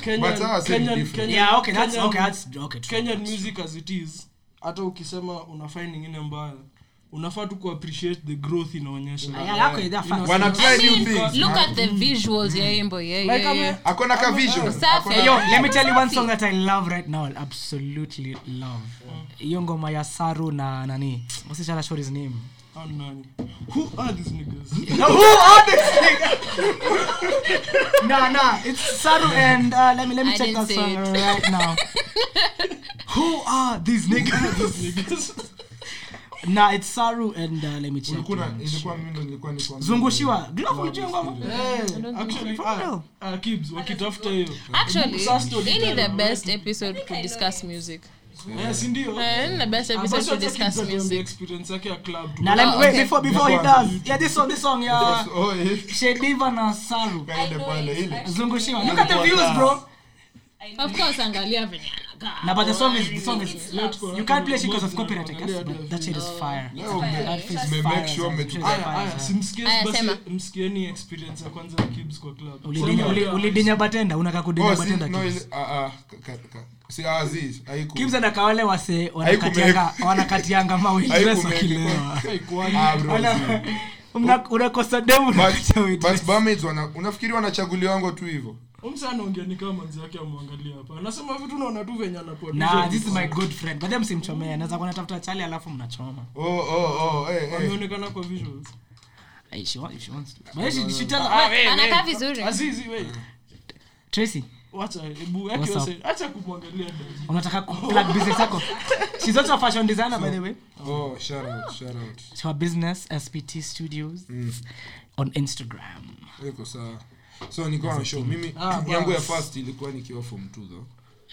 Kenyan, Kenyan. Kenyan, yeah okay that's Kenyan, okay that's okay true. Kenyan music as it is hata ukisema unafanya ningine mbaya unafaa tu kuappreciate the growth inaonyesha Yeah, yako is that fact. wana I try new mean, things look at the visuals ya wimbo. Yeah, Like, yeah, ame- yeah. akona ka vision Safi. Hey, yo, let me tell you one song that I love right now. I'll absolutely love. Hiyo ngoma ya Saru na nani? This other name? Ah, nani? who are these niggas No, who are these niggas? nah, nah. It's Saru and uh, let me let me I check that song it. right now. who are these niggas? niggas nah, it's Saru and uh, let me check. Ulikuwa na- ilikuwa mimi ndo Zungushiwa. Glove unajua ngoma? actually For real. ah, Kibz, wakitafuta hiyo Actually, any the best episode to discuss music. Eh, si ndio? Eh, Ah, yake ya club tu. Now Oh, wait okay. before before he does. Yeah, this song this song yeah. Oh. Shediva na Saru. Zungushiwa. Look at the views, bro. Of course, angalia venye. Nah, but the song is the song is you can't play shit because of copyright, I guess. But that shit is fire. That shit is fire. make sure That shit is umetupa- Aya, fire, aya, fire. si msikie Aya, basi sema. msikieni experience ya kwanza ya Kibz kwa club. Ulidinya- ya- ulidinya batenda unaka kudinya Oh, batenda no, ah, ah, si aziz anaka wale wase wanakatianga wanakatianga Haikuwani. Ah, unakosa unafikiri wanachaguliwango tu hivyo Huyu msee anaongea ni kama manzi yake amwangalia hapa anasema vitu naona tu venye anapoa Nah, this is my good friend. But them simchomea. Anaweza kuwa anatafuta chali alafu mnachoma. oh, oh, oh, ameonekana kwa visuals she want- she wants to. But she- she tell- Ah, we, Anakaa vizuri. Azizi we Tracy, dada. unataka business yako? She's also a fashion designer by the way. Oh, shout out, shout out. her business spt studios on instagram. Iko sawa. So nikuwa na show. mimi Ah, yangu ya first ilikuwa nikiwa form two though.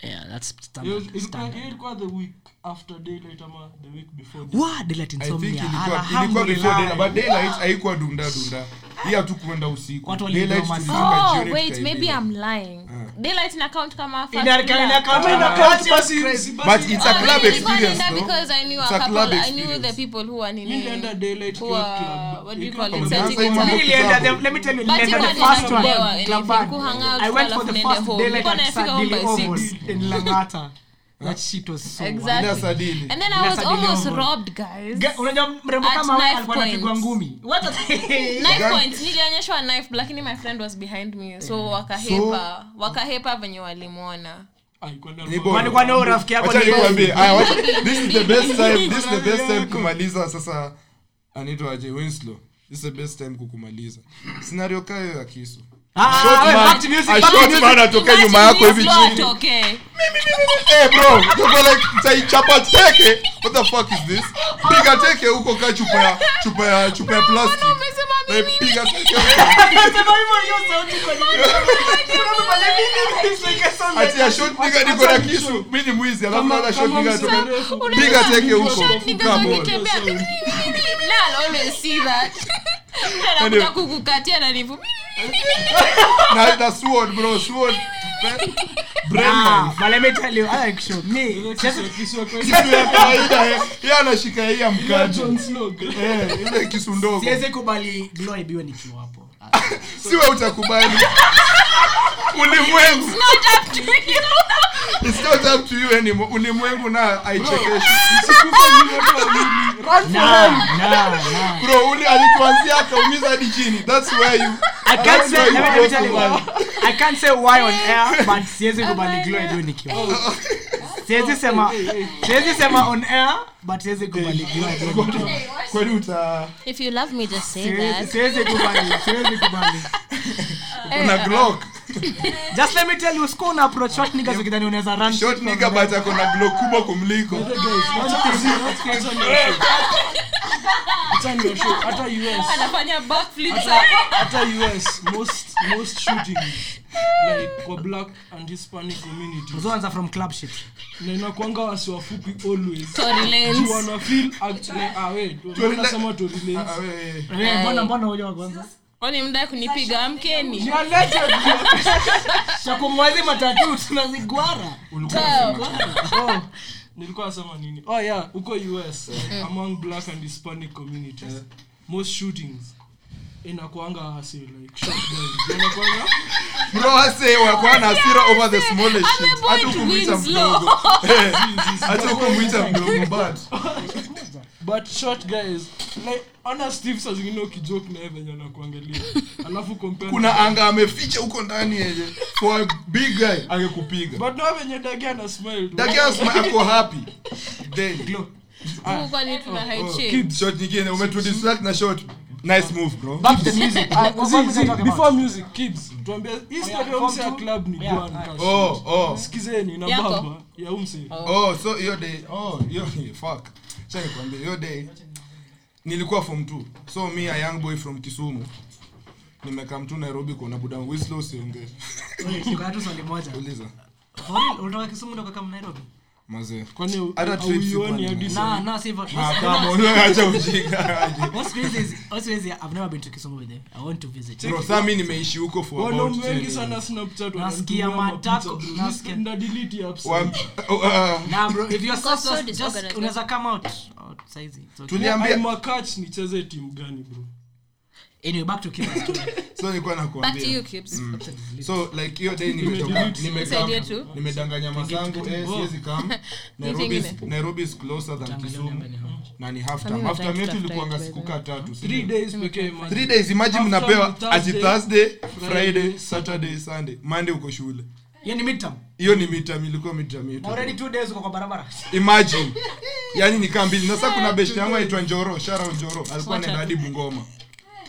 Yeah that's standard, standard. ilikuwa the week after daylight ama the week before Wow, daylight i think insomnia. Alhamdulillah. but daylight haikuwa dunda dunda. Hii hatu kuenda usiku. Watu daylight Oh, wait, maybe I'm lying. Daylight na count kama first Ina- ina count- ina count basi- but it's a club experience though because I knew a couple- I knew the people who are nini- nilienda daylight who club what do you call it. Nilienda let me tell you, nilienda the first one, club I went for the first daylight at Sadili by in Langata. That shit was so Exactly. And then I was almost robbed, guys. Unajua mrembo At kama knife alikuwa anapigwa ngumi. What knife point. Nilionyeshwa knife lakini my friend was behind me. So wakahepa. Wakahepa venye walimwona. Ah, ilikuwa ndio Ni alikuwa- bora. Kwani kwani wewe rafiki yako Wacha ni- nikwambie, aya, wacha- this is the best time this is the best time kumaliza sasa anaitwa winslow. This is the best time kukumaliza. Scenario kayo ya kisu. Ah, Short wewe, man- back to music, a back to short music. man atoke nyuma yako hivi chini atoke. Eh, bro, you're like taichapa teke. What the fuck is this? Piga teke huko ka chupa ya chupa ya chupa ya plastic. Umesema Eh, piga teke Anasema hivyo hiyo sauti kwa nini? Unafanya nini? It's like a song ati ya shot short niko na kisu. Mimi ni mwizi alafu Kama- shot kama nigga msanii piga teke huko. Na I'll always see that. Anakuja kukukatia na nivu. na na sword bro sword Ah, but let me tell you, I like show. Me, siwezi- Kiswa kisu ya kawaida eh. Yeye anashika hii ya mkaji Eh, ile kisu ndogo siwezi kubali glow ibiwe nikiwa hapo. Siwe utakubali ulimwengu. It's not up to you. Anymore. ulimwengu na aichekeshi Nah, nah, nah. bro uli alituanzia akaumiza hadi chini. That's where you I can't say, you let me tell you, line. I can't say why on air, but siwezi kubali Glory nikiwa. Siwezi sema, siwezi sema on air, but siwezi kubali kweli uta if you love me just say that. siwezi kubali, siwezi kubali. una glock. Just let me tell you, school na approach short niggas ukidhani unaweza run short nigga but ako na glock kubwa kumliko. Hata US. anafanya backflips. Hata us most most shooting like kwa black and hispanic community Uzoanza from club shit. na inakwanga wasi wafupi always. Tory wana feel act- ah, wait, Tory mbona nasema Tory Lanez? Ah, we- Eh, mbona mbona huyo kwanza? kwani mda kunipiga? Amkeni. Cha matatu tunazigwara. oh, nilikuwa nasema nini? Oh yeah huko us uh, among black and hispanic communities. Most shootings inakwanga asi like shot guys inakwanga bro ase wakuwa na hasira over the smallest shit. hata to mdogo. Hata ukumwita mdogo but but short guys like ana steve saa zingine ukijoke naye venye anakuangalia. Alafu kuna anga ameficha huko ndani yenye for a big guy. Angekupiga. But no venye dagi ana smile dagi ana smile ako happy. Then Huku kwani tuna high chain Kid, shot nyingine. Umetudistract na shot nice move bro. Back the music. Ah, before music kids. Tuambia hii story ya umse ya club ni gwan oh oh. Sikizeni na baba ya umse oh. So hiyo day oh hiyo fuck. Sasa nikwambie hiyo day nilikuwa form 2 so me a young boy from Kisumu nimekaa mtu Nairobi kuona buda siongee. Niko swali moja. uliza. Real, Kisumu ndo kama Nairobi? Mazee kwani Hata trips sikuwa auioni hadi nime- Nah, sasa? nah, si hivyo. Ah, nimeishi huko for about wanaume wengi 10 sana years. snapchat Nasikia wananitumia matako, mapicha, bro. nasikia- na delete apps Wa- oh, uh, unaweza come out. out saizi. Tuliambia I'm nicheze timu gani bro Anyway, back to Kiba's so nilikuwa back to you Kibs. so like hiyo day nimetoka nimekaa nimedanganya masangu eh siwezi come. Nairobi is- Nairobi is closer than Kisumu. na ni half time. Half time yetu ilikuanga siku tatu 3 days pekee 3 days imagine mnapewa ati Thursday, thursday Friday, saturday sunday. Monday uko shule. Hiyo ni midterm. hiyo ni midterm ilikuwa midterm yetu. Already 2 days uko kwa barabara. imagine. Yani ni kaa mbili. Na sasa kuna best yangu aitwa njoro. Shara njoro. Alikuwa anaenda hadi bungoma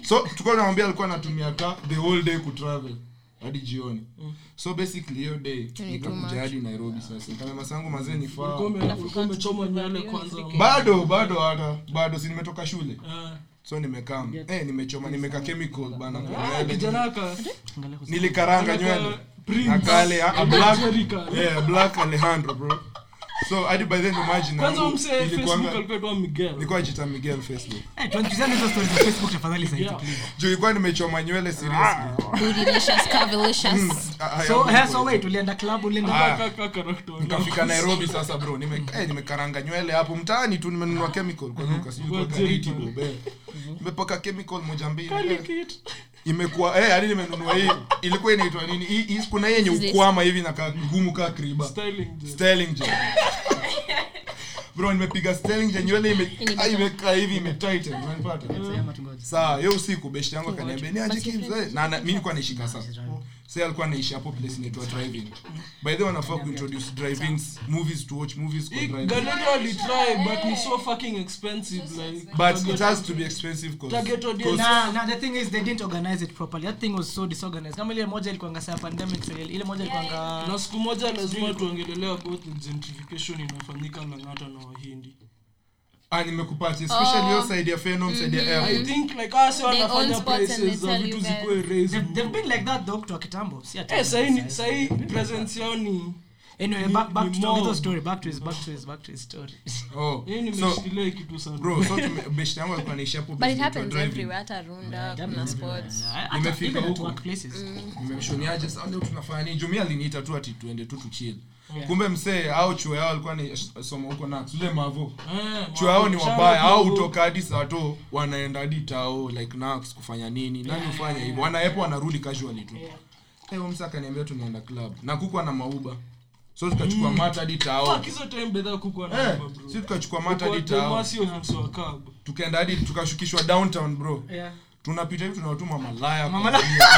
so tulikuwa tunamwambia alikuwa anatumia ka the whole day kutravel hadi jioni. So basically hiyo day nikakuja hadi nairobi sasa. Kama masangu mazee ni faa bado bado hata. Bado si nimetoka shule. Ah, so nimekaa eh nimechoma nimeka chemical bana. Aka nilikaranga nywele. nakale black yeah black Alejandro bro so hadi by then imagine kwanza yangu facebook alikuwa aitwa miguel ilikuwa jita Miguel Facebook Eh, tuanzishane hizo stories za Facebook tafadhali saizi, Yeah. please. juu ilikuwa nimechoma nywele seriously Bootylicious, cavalicious. Ah, ah, So, ya eh, so wait, ulienda club, ulienda- Ah. Kaka- character nikafika nairobi sasa bro nime eh, nimekaranga nywele hapo mtaani tu nimenunua chemical kwa duka sijui kwa Kwa Jericho. Kariti bob eh. nimepaka chemical moja mbili Kali eh. kit. Imekuwa eh hadi nimenunua hii ilikuwa inaitwa nini? Hii hii- kuna yenye ukwama hivi na ka ngumu ka kriba. Styling gel. styling gel bro nimepiga styling gel nywele ime ah, imekaa hivi imetighten unanipata? Saa hiyo usiku beshi yangu akaniambia ni aje Kibz eh?" na na- mimi nilikuwa naishika saa sasa alikuwa anaishi hapo place inaitwa driving. By the way wanafaa kuintroduce drive-ins movies to watch movies kwa drive Galeto alitry but it's so fucking expensive like but it has to be expensive cause, Target audience. Nah, nah, the thing is they didn't organize it properly. That thing was so disorganized. Kama ile moja ilikuwa ngasa pandemic, sale ile moja ilikuwa na siku moja lazima tuongelelea about gentrification inafanyika langata na wahindi ah nimekupata especially hiyo side ya Phenom side ya i think like ase wanafanya prices za vitu zikuwe raised. They've- been like that though kutoka kitambo. Si ati- eh sahi ni- sahi presence yao ni anyway back back to mob. story back to his back to his back to his story. Oh Hii nimeshikilia kitu sana. bro so tume- yangu alikuwa anaishi hapo But it happens everywhere. Hata Runda, kuna sports. Nimefika huko. workplaces. nimemshoniaje? Sasa leo tunafanya nini? Jumia aliniita tu ati tuende tu tuchill kumbe msee au chuo yao alikuwa ni soma huko na sule mavo Eh, chuo yao ni wabaya. Au utoka hadi sato wanaenda hadi tao like nax kufanya nini? Nani ufanya hivyo? wanaepo wanarudi casually tu. Huyo msee akaniambia tunaenda club. Na kukwa na mauba. So tukachukua mata hadi tao Fuck, hizo time bedha kukuwa na Eh, tukachukua mata hadi tao tukaenda hadi tukashukishwa downtown bro. Yeah. Tunapita hivi tunawatuma malaya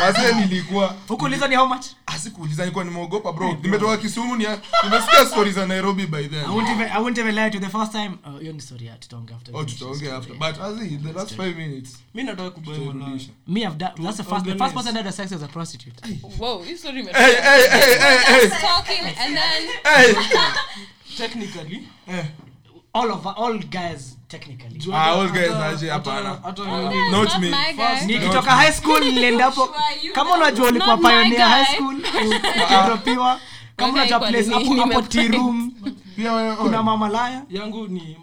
mazee nilikuwa huku uliza ni how much? Asikuuliza nilikuwa nimeogopa bro. Nimetoka kisumu ni nimesikia stories za nairobi by then. I won't even I won't even lie to you. the first time oh hiyo ni story ya tutaongea after oh tutaongea after. But as in the last 5 minutes mimi nataka kubai malaya. me I've done that's the first the first person that had sex as a prostitute. Wow, hii story ime- hey hey hey hey hey. Talking and then technically. Technically, all of all guys technically. Ah, all guys aje, hapana. Not me. nikitoka high school nilienda hapo. Kama unajua ulikuwa pioneer high school. Ukidropiwa kama unajua place hapo hapo tea room. Pia kuna mamalaya yangu ni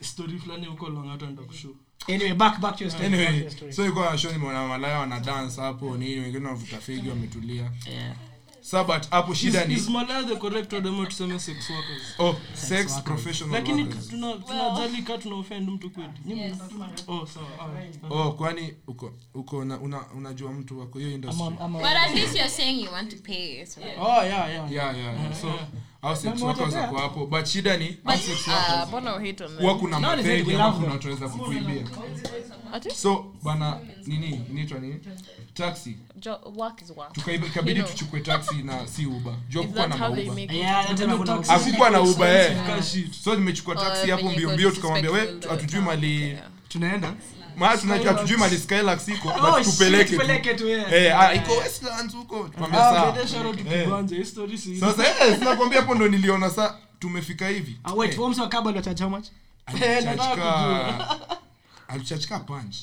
story fulani huko langata ndakushow anyway back back to your story. Back to anyway your story. so show nimeona malaya wana dance hapo nini wengine wanavuta fegi wametulia. Yeah sa but hapo shida ni is malaya the correct word? Ama tuseme sex workers? Oh sex professional lakini tuna- tunajali ka tuna offend mtu kweli. Oh sawa oh kwani uko uko una, unajua mtu wako? Hiyo industry. But at least you're saying you want to pay. So. oh yeah yeah yeah. Yeah, yeah. so au workers wako hapo. But shida ni mbona on huwa kuna we ama kuna them. kukuibia. So bana nini inaitwa nini? Taxi. Tuchukue taxi na si uba Is na that how they mauba make it? yeah that's what I'm hakukuwa na uba eh. So nimechukua Oh, taxi hapo mbiombio mbio mbio tukamwambia we hatujui mali tunaenda ma tunajua hatujui mali skylax iko Oh, tupeleke eh ah iko westlands huko tukamwambia Ah, Eh. Sasa eh sinakwambia hapo ndo niliona sa tumefika hivi. Ah, how much alichachika punch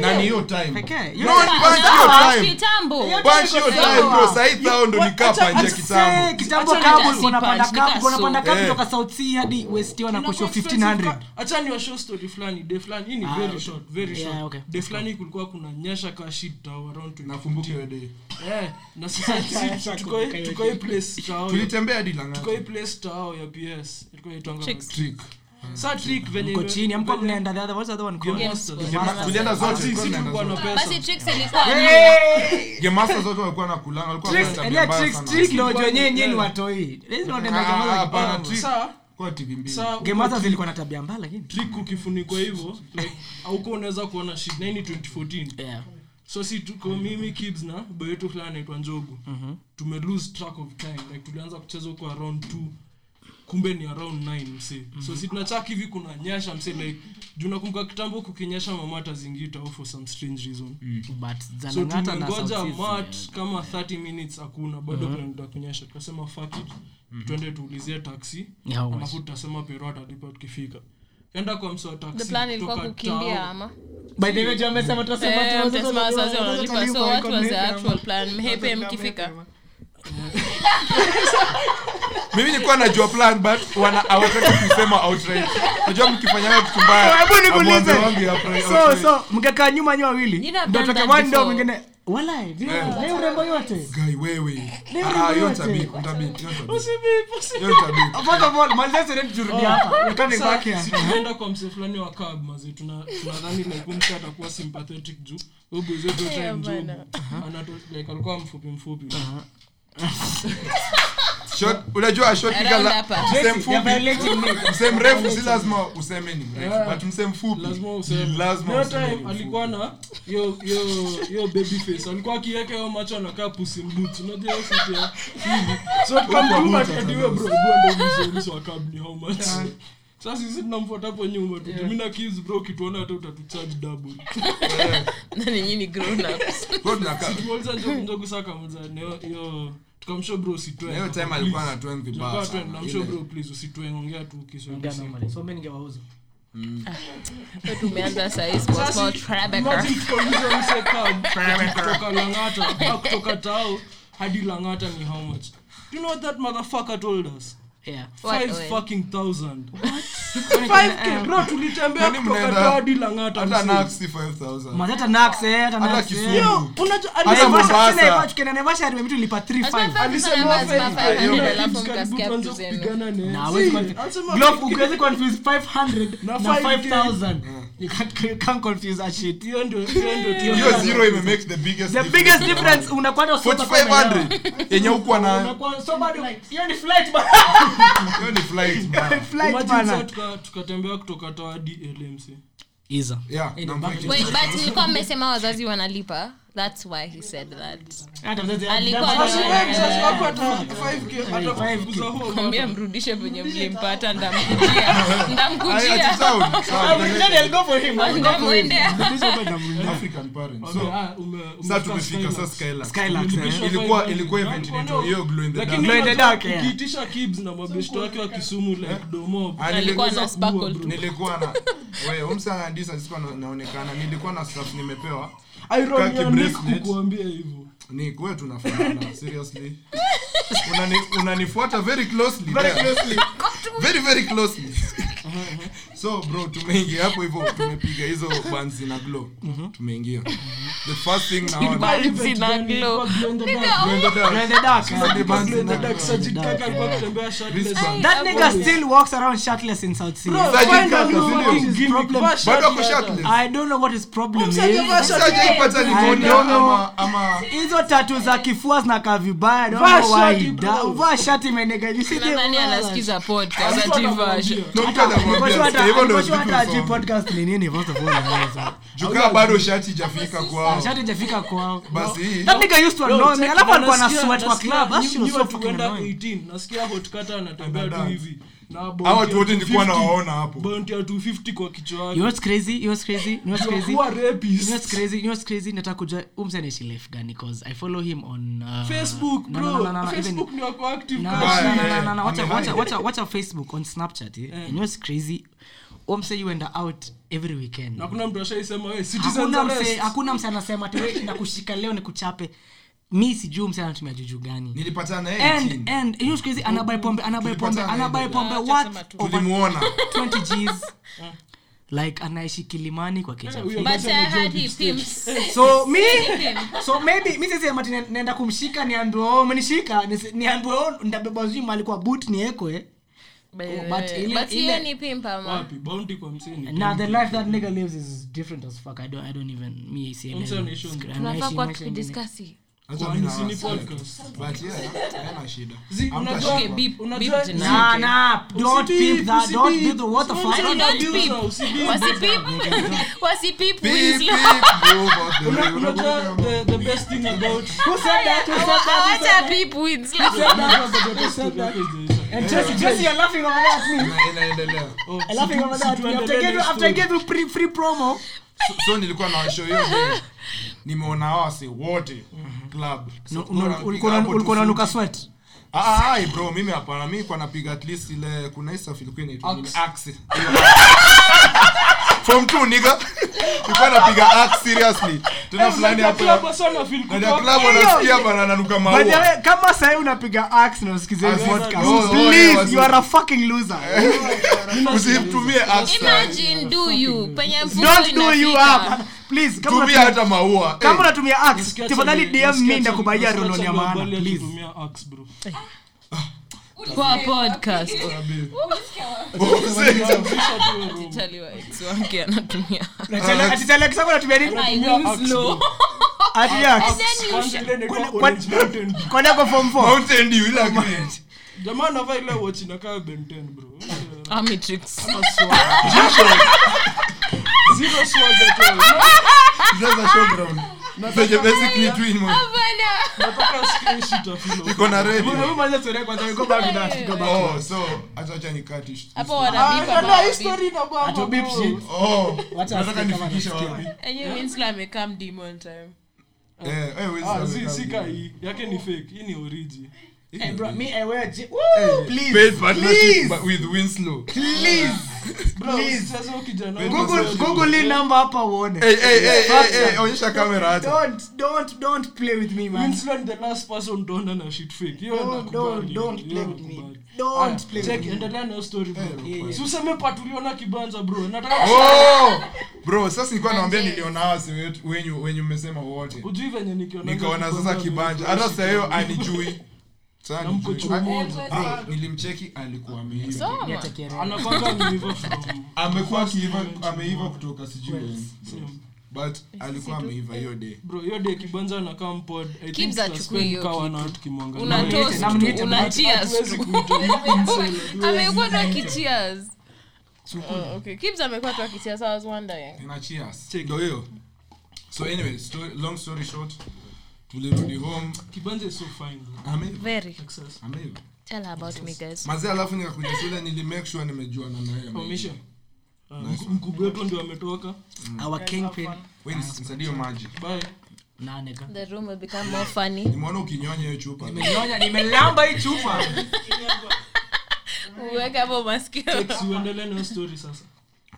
na ni hiyo time Pekee. no ni punch Ah, hiyo time kitambo. punch hiyo time bro sasa hii tao ndo nikaa kitambo Say, kitambo Acha kabu nita unapanda si punch, kabu unapanda nika kabu so. kutoka South Sea hadi West Hill na kusho Inakuwa expensive 1500 ka- ni washow story fulani day fulani hii ni Ah, very short very short okay. fulani kulikuwa kuna nyesha ka shit tao around nakumbuka hiyo day eh na sasa tuko tuko place tao tulitembea hadi tuko place tao ya PS ilikuwa inaitwanga trick Ah, zote tulikuwa na ilikuwa ni- Hey! Game Masters zote walikuwa nakulanga walikuwa Tricks, wana enea tabia mbaya tricks, sana. tricks ndio Ilikuwa wenyewe ni- nyinyi ni yeah. watoi. Hizi ndio ndio Ah, jamaa za hapana, kitambo. trick. Sa- kwa tv mbili sa Game uko Masters trick- ilikuwa na tabia mbaya lakini. trick ukifunikwa hivyo auko unaweza kuona shit na 2014 Yeah. so si tuko mimi kibs na boyetu fulani anaitwa njogu tume lose track of time like tulianza kucheza huko around 2 kumbe ni around 9 mse. So si tunachak hivi kuna nyasha msee like junakumbuka kitambo kukinyesha mamata zingita for some strange reason. But so tumengoja mat yeah. kama 30 minutes hakuna bado kunaenda kunyesha tukasema fuck it. Twende tuulizie taxi alafu tutasema pero atalipa tukifika. Enda kwa msoa wa taxi plan ilikuwa kutoka kukimbia town. ama? By the way, Joe amesema tutasema tu- mtasema tutasema sasa wanalipa. tutasema So what iko was the mlipe actual ama- plan? Mhepe mkifika? mimi nilikuwa najua plan but wana hawataki kusema outright. Najua mkifanyana kitu mbaya Hebu nikuulize. so so mkakaa nyuma nyuma wawili? Ndio toke one ndio mwingine. Wala vile leo urembo yote. Guy, wewe. Ah, hiyo yote. tabii tabii hiyo tabii Usibipu, usibipu. hiyo tabii first of all malizia sasa turudia hapa. We baki tunaenda kwa mse fulani wa cab mazi tuna tunadhani like mtu atakuwa sympathetic juu. Huyu zetu wote Yeah, ni Anato- like alikuwa mfupi mfupi short unajua short Around nigga la- hapa. mse They're mfupi. violating me. mse mrefu si lazima useme ni mrefu mse mfupi. Lazima useme. Ni lazima Hiyo useme ni time mfupi. alikuwa na yo yo yo baby face. Alikuwa akiweka hiyo macho anakaa pussy unajua hiyo hivi so tukamtuma tukadiwe bro bro ndio mse mse wa cab ni how much. Sasa sisi tunamfuata hapo nyuma tu. Mimi na kids bro kituona hata utatucharge double. Na ninyi ni grown ups. Tunakaa- saa kamuuliza neo hiyo tukamshow bro usitoe ongea tu Kiswahili. Tumeanza langata kutoka tao hadi langata ni how much? Do you know what that motherfucker told us? Yeah. What, Five wait. fucking thousand. Kwani Five kuna- K, bro, tulitembea Kwani kutoka mnaenda- Tawadi Lang'ata hata msee. nax si 5000 Mazi hata Nax, hata hata Nax. Kisumu. Yo, unajua- Hata alisema- Mombasa. Naivasha, si Naivasha, tukienda Naivasha, hadi mimi tulipa 35. Alisema alisema Lazima five K, 500 yo, alafu kids karibu mkasikia tuanze vitu zenu. kupigana naye. Na Si, huwezi confuse- alisema Globe, five K. ukiwezi confuse 500 Na na 5K. 5000. You can't- you can't confuse that shit. Hiyo ndio- hiyo ndio tu- hiyo zero ime make the biggest The biggest difference unakwenda 4500 yenye hukuwa na Unakuwa soba hiyo ni flight tukatembea kutoka Tawadi LMC. Iza. Yeah, na ni back mfiki. to- Wait, but nilikuwa mmesema wazazi wanalipa that's why he said that Hata mzazi- Alikuwa mzazi- na- Sasa wewe mzazi wako ata 5K, ata 5K. kufukuza home. kwambia mrudishe venye mlimpata ndamkujia Ay, ndamkujia ati sound, Ah, sound. we- then I'll go for him. I'll go for him. Ndamwendea. African parents. Ame- So, ah, ume- sasa umefika tumefika sasa Skylarks. Skylarks. Skylarks, eh. Ulipishwa Ilikuwa- 500. ilikuwa event inaitwa hiyo Glow in the Lakini Dark. Glow in the unajua, dark, yeah. ukiitisha kibs na mabeshto wake wa kisumu like Ah, na sparkle tu nilikuwa na we umsa sikuwa naonekana nilikuwa na stuff nimepewa kukuambia hivyo. Ni kuwe tunafanana seriously. Unani unanifuata very closely very closely. Very very closely so bro tumeingia hapo hivyo tumepiga hizo bands na glow. Tumeingia. The first thing naona Bands ina glow. Glow. In the dark. Glow in the dark, eh. Sasa ni bands Glow in the na- dark, Sajid Kaka alikuwa akitembea shirtless. Wristband. That nigga still walks around shirtless in South Sea. Bro, Sajid find Kaka, a new sindio? fucking His gimmick. problem- Vaa bado shati ako hata. shirtless I don't know what his problem Msa hajavaa is. shati. Sijaipata I pneumonia don't know. ama ama hizo tatu za kifua zinakaa vibaya I don't Vaa know why. shati, bro. Da- vaa shati menega you see the nadhani violence. anasikiza podcast Mtu ati anakuambia. version Ndio mtu Niko anakuambia, sure hata- hivyo ndio niko sure vitu hata ajui usoma. podcast ni nini first of all anaweza. Jukaa bado shati ijafika kwao Shati hajafika kwao. basi hii That nigga used to Bro, annoy me. check, Alafu alikuwa na nasikia- sweat kwa nasikia club. That nyi- shit was nyi so watu fucking wenda annoying. 18 nasikia hotkata anatembea tu Anadance. hivi na bounty Hawa watu ya wote nilikuwa 250 nawaona hapo. bounty ya 250 kwa kichwa You know yake what's crazy? You know what's crazy? You know what's crazy? Kuwa You know rapist. what's crazy? You know what's crazy? Nataka kujua huyu msee anaishi life gani? 'Cause I follow him on, uh, facebook no, no, bro no, no, no, even- facebook ni wako active No, kama no, Bye. no, shit. no, no, no, no. Watch out, Amehide. watch out, watch out, watch out Facebook on Snapchat. Eh? And you know what's crazy? Omse you out every weekend. na mtu ashaisema we Hakuna mse, hakuna mse anasema nakushika leo nikuchape. Mi sijuu mse anatumia juju gani. nilipatana yeye And chini. and you know what's crazy? Anabai pombe, anabai pombe, anabai pombe what? chasema tu. Over tulimuona 20 Gs. Like anaishi Kilimani kwa huyo I heard he pimps so mi so maybe mi sisi naenda kumshika niambiwe menishika umenishika Nisi- niambiwe oh ndabeba sijui mali kwa but niekwe but ile- but hiyo ni pimpa ma wapi bounty kwa mseni Nah, the life that nigga lives is different as fuck. I don't, I don't even me see. Mse anaishi on- tunafaa kuwa tukidiskasi Acha mimi na Kwani si ni wasiwasi. podcast? but yeah haina shida Zi- unajua- Okay, beep, Unajua- beep tonight. Nah, nah, don't Usibeep, peep that. Don't usibeep. do the what the fuck. Don't Don't peep. abuse, usibeep. wasipip wasipip Beep, beep, go about the Una- unajua the- the best thing about Who said that? Who said that? Who said Awacha peep Winslow. And Jesse, Jesse, you're laughing over that at me. Inaendelea Oh, You're laughing over si at me. After I gave you, after I gave you pre, free promo. so, so nilikuwa na show hiyo day nimeona wase wote club So, hapo ulikuwa 240. sweat. Ah, ah, ai, bro mimi hapana mimi kwa napiga at least ile kuna hii stuff ilikuwa inaitwa nini? axe from two nigga. Nilikuwa napiga axe seriously. Tena fulani hapo na ya club wanasikia bana nanuka maua. Way, kama sahi unapiga axe na usikize hii podcast, oh, oh, please, you are a fucking loser. usimtumie axe imagine do you? Penye mfuko Don't do you up. Please, kama tumia hata maua. kama Eh, unatumia axe, tafadhali DM Charlie- ndakubaia roloni ya maana, please. tumia axe, bro. kwa podcast Charlie ex wake anatumia Ati- ati anatumia nini? I Winslow. Ati axe. Kwanza ile inaitwa Kwani- Orange Mountain Dew. Kwani ako form four? Mountain Dew ile green. jamaa anavaa ile watch inakaa Ben 10, bro. Amitrix. Zero swag at all. Sasa showground. Zenye basically twin mo- iko na red. Hebu maliza story kwanza, we back to that, back. Oh, so acha acha nikati sh- hapo Ah, wanabipa angalia mawabi. na baba, Atu beep shit. Oh, nataka anasikia. wapi? Enyewe Winslow amekaa mdim time. Eh, eh, Wiz Ah, si- si vizuri. yake ni fake hii ni origi Hey, bro, me, and wear J- Woo, Hey, please, paid partnership please, but with Winslow. please. Bro, Please. sasa huyu kijana Google- Google, hii namba hapa uone. Hey, hey, hey, hey, hey, onyesha kamera hata. Don't, don't, don't play with me, man. Winslow ni the last person utaona na shit fake. Hiyo Don't, don't, don't play with me. Don't play with me. endelea na story bro. yeah, yeah. Si useme part uliona kibanza bro. Nataka Oh! bro sasa nilikuwa naambia niliona wasi wenyu wenyu mmesema wote ujui venye nikiona nikaona sasa kibanja hata saa hiyo anijui nilimcheki alikuwa amekuwa ameiva kutoka sijui but alikuwa ameiva hiyo day. Bro hiyo day kibanja anakaa mpod I think Kibs hiyo kaa kitu. one hour una toast. una cheers. Hatuwezi tu. kuita insane, hatuwezi. amekuwa tu akicheers Oh, okay. Kibs amekuwa tu akicheers, I was wondering. ina cheers. Ndio hiyo. So anyway story, long story short tulirudi home kibanja is so fine bro. ameiva Very. Excess. ameiva Tell her about me, guys. mazee alafu nikakuja shule nili make sure nimejuana naye ameiva. Permission. Ah, mku- mkubwa wetu ndio ametoka Our kingpin. Wewe nisaidie maji bye Nah, nigga. The room will become more funny. nimeona ukinyonya hiyo chupa nimelamba hii chupa. Uweke hapo sasa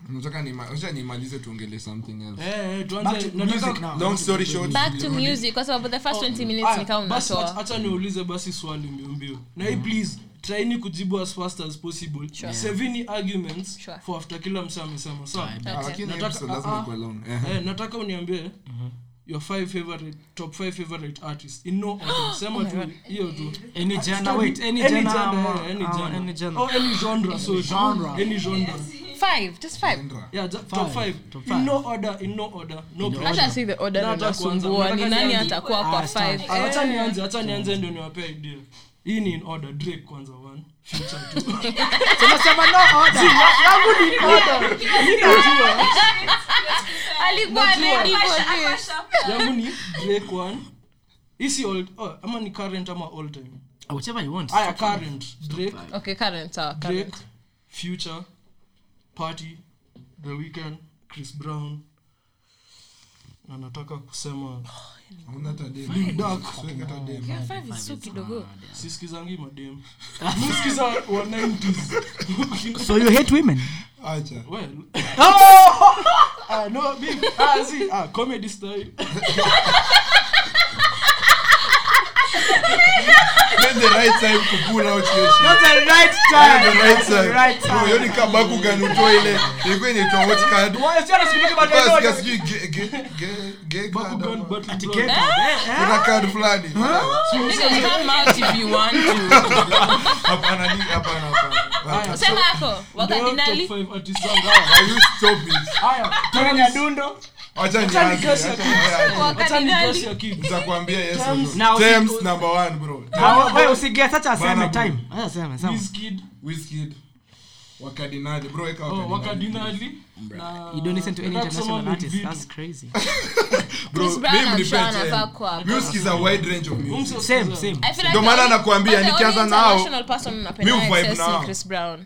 nataka nima- nimalize tuongele something else Eh, eh, Back tuanze to music now. long story short Back to music, kwa sababu the first 20 minutes ni kama unatoa. acha- acha niulize basi swali mbio mbio na hii please tryini kujibu as fast as possible Sure. arguments Sure. for after kila msa amesema sawa Ah, lakini Nataka- ah, lazima ah. long Eh. eh, nataka uniambie your five favorite top five favorite artists in no order sema tu hiyo tu Any genre, wait, any genre, eh, any genre. any genre. Oh, any genre, sorry. Genre. Any genre. Five, just five. Yeah, ja- top five. Top In no order, in no order. No pressure. hata si the order Na ndo hata kwanza, nasumbua ni nani nianze. atakuwa kwa Ah, five? Ah, acha nianze acha nianze ndio niwapea idea. Hii ni in order drake kwanza one. Future two. Alikuwa ready for this. yangu ni drake one. Hii si old oh, ama ni current ama all time? Whichever you want. aya current. Drake. Okay current sawa drake future party the weekend chris brown anataka nataka kusema siskizangi hata dem. Dark. Siweke hata dem. five is so kidogo sisikizangi madem misikiza wa 90s So you hate women? Acha. well ah no big ah see ah comedy style When the right time to pull out your shit. Not the right time. Not the right time. Right time. Bro, hiyo ni time. kabaku gani utoe ile. Ilikuwa inaitwa what card? Why is there a speaking about Kwa sikia the sijui ge- ge- ge- ge card Bakugan ama- battle Ati Bro. get it, eh? Kuna card fulani. Nigga, come out if you want to Hapana, ni- hapana, hapana. Sema yako Wakati nali. you stop it? Haya, Kwenye nyadundo. Acha Acha nianze, nikasi ya acha kids. nianze. Acha ni wakadinali guess ya kids. Nitakwambia yes or Terms. no. Now, Terms usi- number one, bro. Usiget acha aseme time. Acha aseme, sema. Wizkid, Wizkid. Wakadinali. Bro, weka oh, wakadinali. wakadinali na- You don't listen to any international artist. Mvidu. That's crazy. Bro, mimi I'm nipe sure ten. anafaa kuwa hapo. Mi husikiza wide range of music. Same, same. I feel like Ndio maana nakwambia, nikianza nao, international person napenda mi huvibe access ni nao. Chris Brown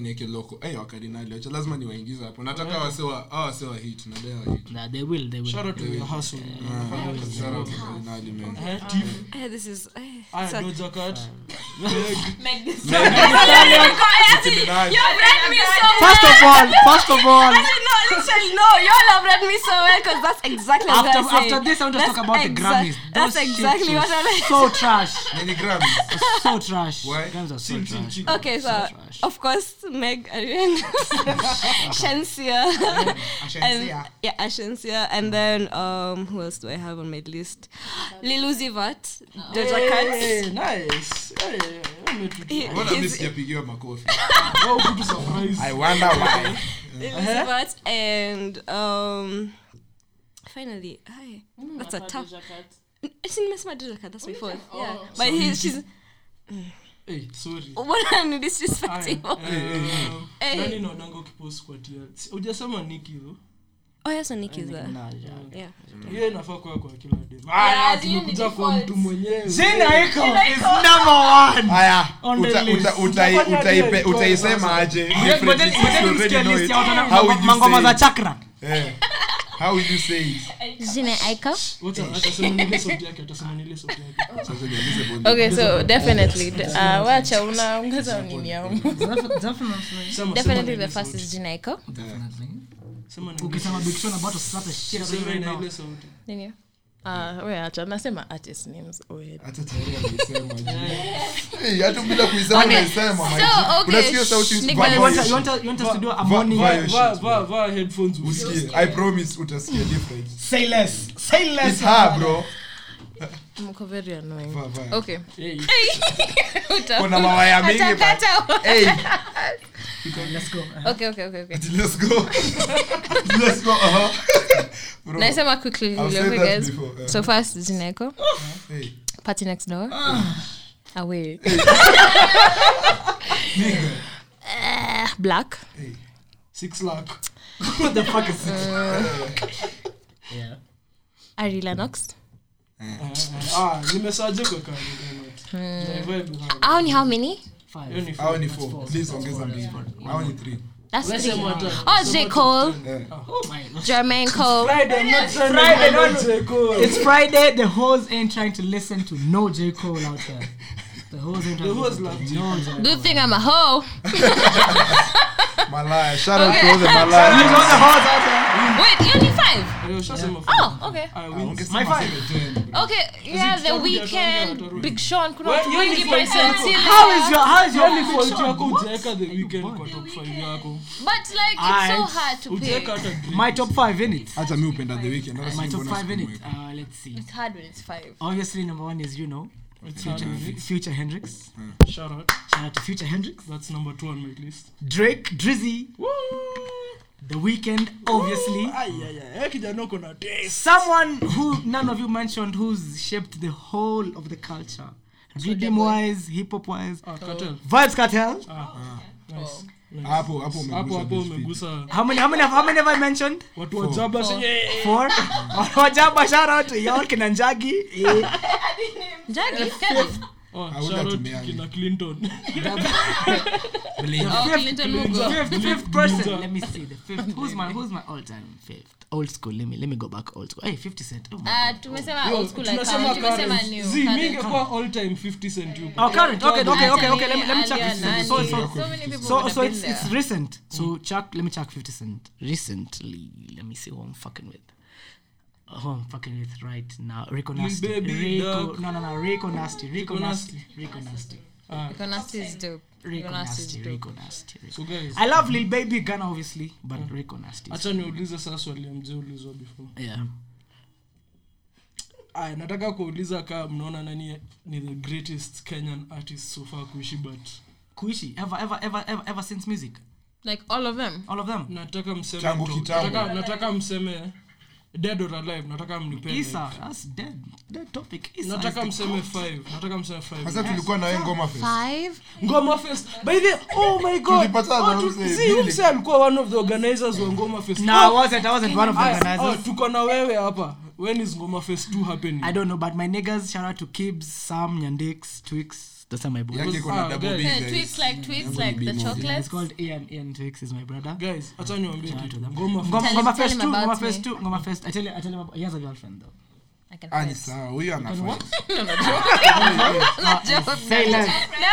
niweke loko. hey, wakardinali wacha lazima niwaingize hapo. Nataka wasewa, hawa wasewa hit, nadai wa hit. Nah, they will, they will. Shout out to your hustle. Shout out to wakadinali, man. Eh, Tiff. This is eh, Aya, so- read me so well. First of all, first of all, I did not literally, no. Y'all have read me so well because that's exactly what after I'm saying. after this, I want to That's talk about the Grammys. Those That's exactly shit what I'm is So trash, Many Grammys? so trash. Why? Grammys are so trash. Okay, so so trash. of course Meg Arian, Shensia and yeah Ashensia and then um who else do I have on my list? Lil Uzi Vert, Doja Cat. Nice. Yeah, yeah, he's- sijapigiwa makofi? I wonder why. Lil and um finally hi. That's a tough. It's Doja That's before. Yeah, but he, she's Hey, sorry. what I'm Oh, yeah, Sonic is there. Minaj, yeah. Yeah. hiyo inafaa kuwa kwa kila dem Yeah, tumekuja hiyo ni kwa mtu mwenyewe Jina iko is number one. haya On the uta- list. uta- utai- Utafanya utaipe- aje utaisema sasa? aje Ngoja- differently ngoja- since ngoja you nisikie already know list it? ya watu wana- How would you mangoma say za chakra Eh. How would you say it? Jina Aiko? Wacha, okay so definitely uh, unaongeza nini Definitely. The first Definitely. Ukisema about slap shit out of you right now uh, nasema artist names. Hata bila kuisema Unasikia sauti. I promise utasikia different. say less. Say less. It's her, bro. Mko very annoying. Vaa, vaa. okay. Kuna mawaya mingi ba- Hey, let's go okay okay okay okay. Let's go. Let's go, uh-huh. Bro, naisema quickly I've quick, guys. before, uh. so first Jinaiko hey, party next door. Away. Uh, black. Six lakh. what the fuck is this yeah. Ari Lennox. Ah, au ni how many five Hiyo ni Hao ni four. four. Please ongeza mbili. Hao ni three. that's Let's three say more time. oh J Cole Eh. oh my god Jermaine Cole Friday, I'm not trying to Friday, know no, no. J. Cole. it's Friday the hoes ain't trying to listen to no J Cole out there the hoes ain't trying The to hoes love to J. no J Cole good thing I'm a hoe. Malaya. Shout out okay. to all the you Malaya. know the hoes out there. Wait you only five? Yeah. oh okay. Wins. my five. okay yeah the weekend. Big Sean kuna watu wengi for Bryson how is your how is your only fiction? yako What? the weekend kwa top five yako but like it's so hard to pick. My top five in it. Hata mi upenda the weekend? My top mbona five in it. uh, let's see. It's hard when it's five. Obviously number one is you know Future, Future Hendrix. Shout out. Shout out to Future Hendrix. That's number two on my list. Drake, Drizzy, The Weekend, obviously. Ay, ay, ay. Someone who none of you mentioned who's shaped the whole of the culture. Rhythm wise, hip hop wise. Ah, Cartel. Vibes Cartel. Nice. Nice. Hapo hapo hapo hapo umegusa. How many how many how many have I mentioned? watu wa jaba shout out kina Njagi. Oh, kina Clinton. Oh, Clinton Mugo. Fifth, fifth person. Let me see the fifth. Who's my who's my all time fifth? Old school. Let me let me go back old school. Hey, 50 Cent. Oh, my Ah, tumesema old school like current. Tumesema new. Current. mi all time 50 cent yuko. Oh, current. Okay, okay, okay, okay. Let me let me check. 50 Cent. So so So many people so would so have been it's there. recent. So Chuck, let me check 50 Cent recently. Let me see who I'm fucking with. Who I'm fucking with right now? Rico Nasty. Baby, Rico, dog. no, no, no. Rico Nasty. Rico Rico Nasty. Nasty. Rico Nasty. Ah, Rico Nasty is dope. Rico Nasty. Rico Nasty. Rico- so guys I love Lil Baby Gunna obviously, but Rico Nasty. acha niulize sasa swali mzee before Yeah. aya nataka kuuliza kaa mnaona nani ni the greatest kenyan artist so far kuishi but Kuishi ever ever ever ever ever since music. Like all of them. All of them. nataka mseme Tangu kitambo. nataka, nataka mseme dead or alive nataka mnipende. Isa, that's dead. Dead topic. Isa nataka is the mseme nataka mseme sasa tulikuwa na ngoma fest. ngoma fest. By the oh my god. Oh, see, alikuwa one of the organizers wa ngoma fest. No, I Oh, wasn't. I wasn't one of the aya, oh, tuko na wewe hapa. When is ngoma fest 2 happening? I don't know, but my niggas, shout out to kibs Sam, Nyandix, Twix. Are my boy. yake kuna Ah, double. B Yeah, guys. Twix like Twix like the chocolates. It's called Ian. Ian Twix is my brother. guys acha niwaambie kitu ngoma Ngoma, Tell Ngoma tell Fest him 2, Ngoma Fest me. 2, Ngoma Fest. I tell you, I tell you about, he has a girlfriend though. I can Ah, ni sawa huyu ana fight. Say less.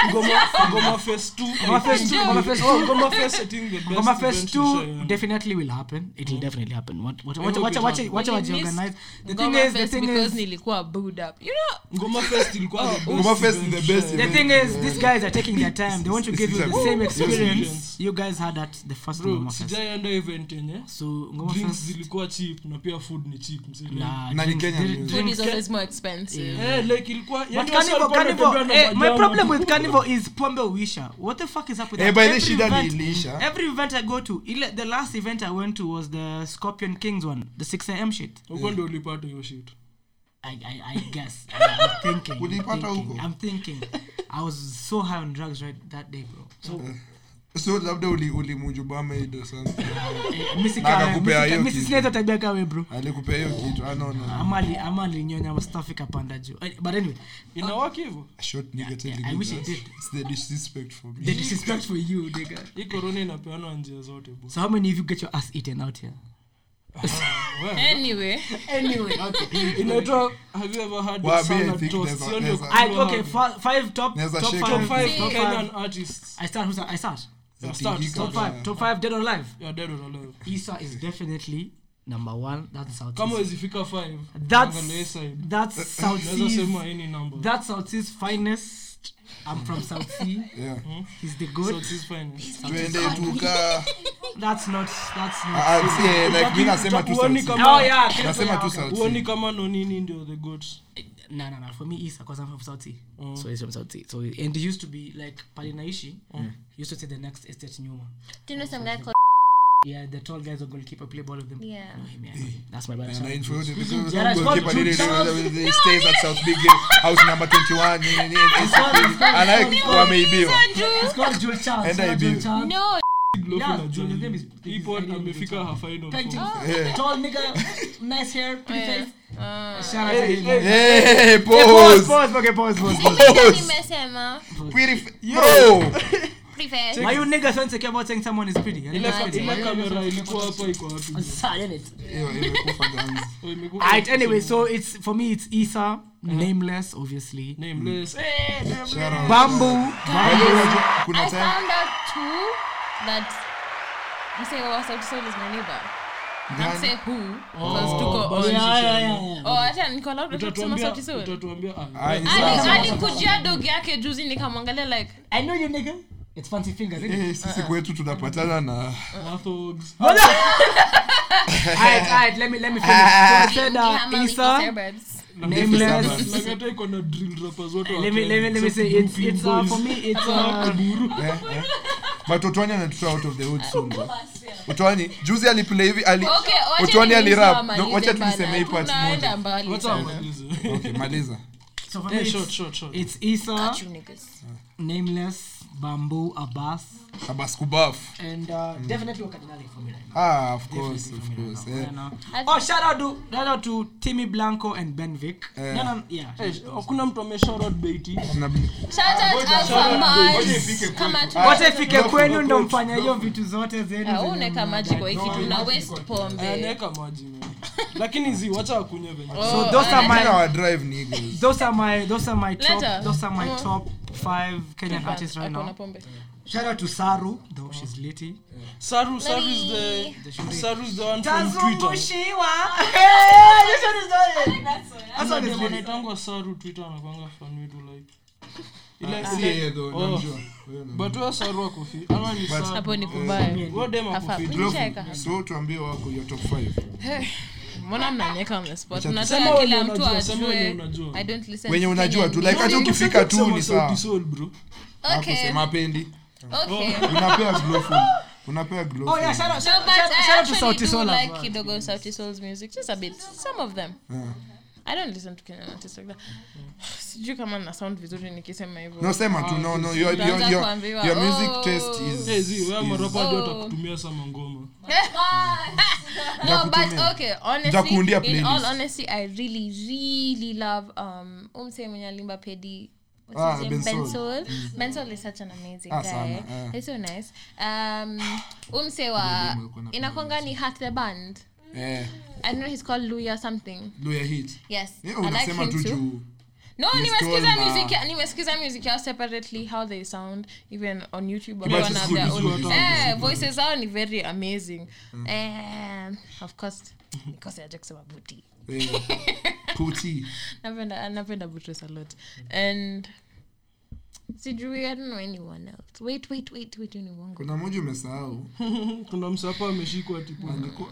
ngoma ngoma fest 2 Ngoma Fest 2, Ngoma Fest 2. ngoma fest i think the best Ngoma Fest event 2 nishaona. definitely will happen. It will definitely happen. What what what hope what it what happens. what When what you you miss organize? The thing is, the thing is, nilikuwa booed up. You know, ngoma fest ilikuwa Ngoma Fest is the best the thing is, these guys are taking their time. They want to give you the same experience you guys had at the first Ngoma Fest. sijaenda event yenye So Ngoma Fest. zilikuwa cheap na pia food ni cheap mzee Na ni Kenya. Food is always more expensive. eh like ilikuwa yani Carnival, Carnival, eh, my problem with Carnival is pombe uisha. What the fuck is up with Eh, that? by the shida event- iliisha. Every event I go to, ile- the last event I went to was the Scorpion Kings one, the 6 a.m. shit. huko ndio ulipata hiyo shit I, I, I guess. I'm thinking. I'm thinking, huko? I'm thinking. I was so high on drugs right that day, bro. So so labda uli- akakupea misi- hiyo kitu. sina tabia kawe bro. Alikupea hiyo kitu. Ah, no, no. ama ama alinyonya stuff ikapanda juu. But anyway inawaki hivyo Short nigga telling I wish I did. It's the disrespect for me. the disrespect for you nigga. Hii korona inapeanwa njia zote bro. so how many of you get your ass eaten out here? Anyway. Anyway. Okay inaitwa have you ever heard Well, of me, I salad think toast. there's a- Hiyo ndio there's a- I, kukula okay five top top five top five. Kenyan artists. I start? I start Yeah, start, start. top five. top five dead or alive. Yeah, dead or alive. Isa is definitely number one. That's South kama East. wezifika five. That's that's South Sea's any number. That's South Sea's finest. I'm from South Sea. Yeah. he's the good South Seas finest. Twende tuka. That's not that's not Ah, ah, see, like, mi nasema tu South oh yeah Nasema tu. South huoni kama nonini ndio the goat no no no for me Isa because I'm from South Sea mm. so he's from South Sea so and it used to be like palinaishi mm. used to say the next estate nyuma do you know some guy called yeah the tall guys are goalkeeper play ball with them yeah know him, yeah. that's my brother And Shout in out. front the- Yeah, goalkeeper did it, he stays at South Big house number 21, ni- ni- ni- anaye wameibiwa It's called Jules Charles. And I Charles. no Yeah, na Jules, his name is- Hii his pod name is amefika Jules. her final Thank you. form. Yeah. Tall nigga, nice hair, pretty Yeah. face. uh, Shout out to him. hey. Hey, Hey, pause. pause, pause, okay, pause, pause, pause. Pause. nimesema Pretty f- Bro. prefer Why you niggas so insecure about saying someone is pretty? ile Imagine. ile kamera ilikuwa hapa iko wapi bro? Silent. Hiyo imekufa guns. Oh, imekuwa- Alright, anyway, so it's for me it's Isa, nameless, obviously. nameless Shout out. Bamboo, By the way, unajua, kuna I time found out too that msee wa Sauti Sol is my neighbor. Alikujia dog yake juzi nikamwangalia like I know you nigga. It's fancy fingers, isn't it? Eh, sisi kwetu tunapatana na orthogs Alright, alright, let me let me finish. So I said uh, Isa, suburbs. nameless. iko na drill rappers wote wa Let me let me let me say except it's it's uh, Boys. for me it's uh, Eh, eh. anatutoa out of the hood soon bro. Otwani juzi aliplay hivi ali Okay, wacha Otwani alirap No, wacha tu bana. hii part Tunaenda moja mbali Wacha sana. wamalize. okay maliza so for me Eh, it's, short, short, short. it's Isa, You niggas. nameless, bamboo, Abbas, abaskubaf and uh, definitely Wakadinali for me right now. ah of course of course. Yeah. Oh, shout out to shout out to Timmy Blanco and Ben Vic. Eh. No, no, yeah. Hey, kuna mtu ameshout out Tuna- Shout out Alpha Mars. Kama tu- Wote ifike kwenu ndo mfanya hiyo vitu zote zenu. Au zenye unaweka maji kwa hiki kitu na waste pombe. naeka maji lakini zi wacha wakunywe venye So those are my drive niggas those are my those are my top those are my Mhm. top five Kenyan artists right now. Shout out to Saru, though she's litty. saru saru is the saru is the one from twitter. Tazungushiwa. Hey, this one is not- That's one is litty. anaitangwa saru twitter anakwanga fan like. Yeye though Oh. ni saru? Hapo ni kubaya. wewe dem Afa- akofi Glofu, Cheka. so tuambie wako yo top 5 mbona mnaniweka on the spot? Mnataka wenye kila mtu unajua, sema wenye ajue. i don't listen wenye unajua tu like hata ukifika tu ni sawa. okay. sema pendi. Okay. Unapea glowful unapea glowful Oh yeah, shout out, shout, but shout, I shout out to Sauti do like kidogo Sauti Sol's music, just a bit. Some of them. Yeah. I don't listen to Kenyan artists like that. Sijui kama na sound vizuri nikisema hivyo. no sema tu no no your your your, kuambiwa, your music oh. taste is Hey, zi wewe is- marapa hadi Oh. sama ngoma no, but Nitakutumia. okay, honestly, Nitakuundia in playlist. all honesty, I really, really love um umse mwenye alimba pedi. What's Ah, his name? Ben is such an amazing Ah, guy. sana. He's so nice. Um, umse wa inakwanga ni Heart the Band. Eh. I know he's called Luya something. Luya hit Yes, yeah I like him too. juu. No, nimesikiza music nimesikiza music yao separately how they sound even on YouTube or good, their own- Eh, voices zao ni very amazing. And of course because aja kusema buti Yeah. puti napenda napenda butres a lot. And kuna moja umesahau. Kuna msapa ameshikwa tipu